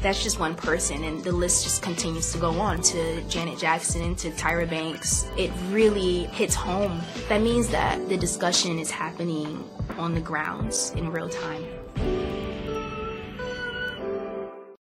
That's just one person, and the list just continues to go on to Janet Jackson, to Tyra Banks. It really hits home. That means that the discussion is happening on the grounds in real time.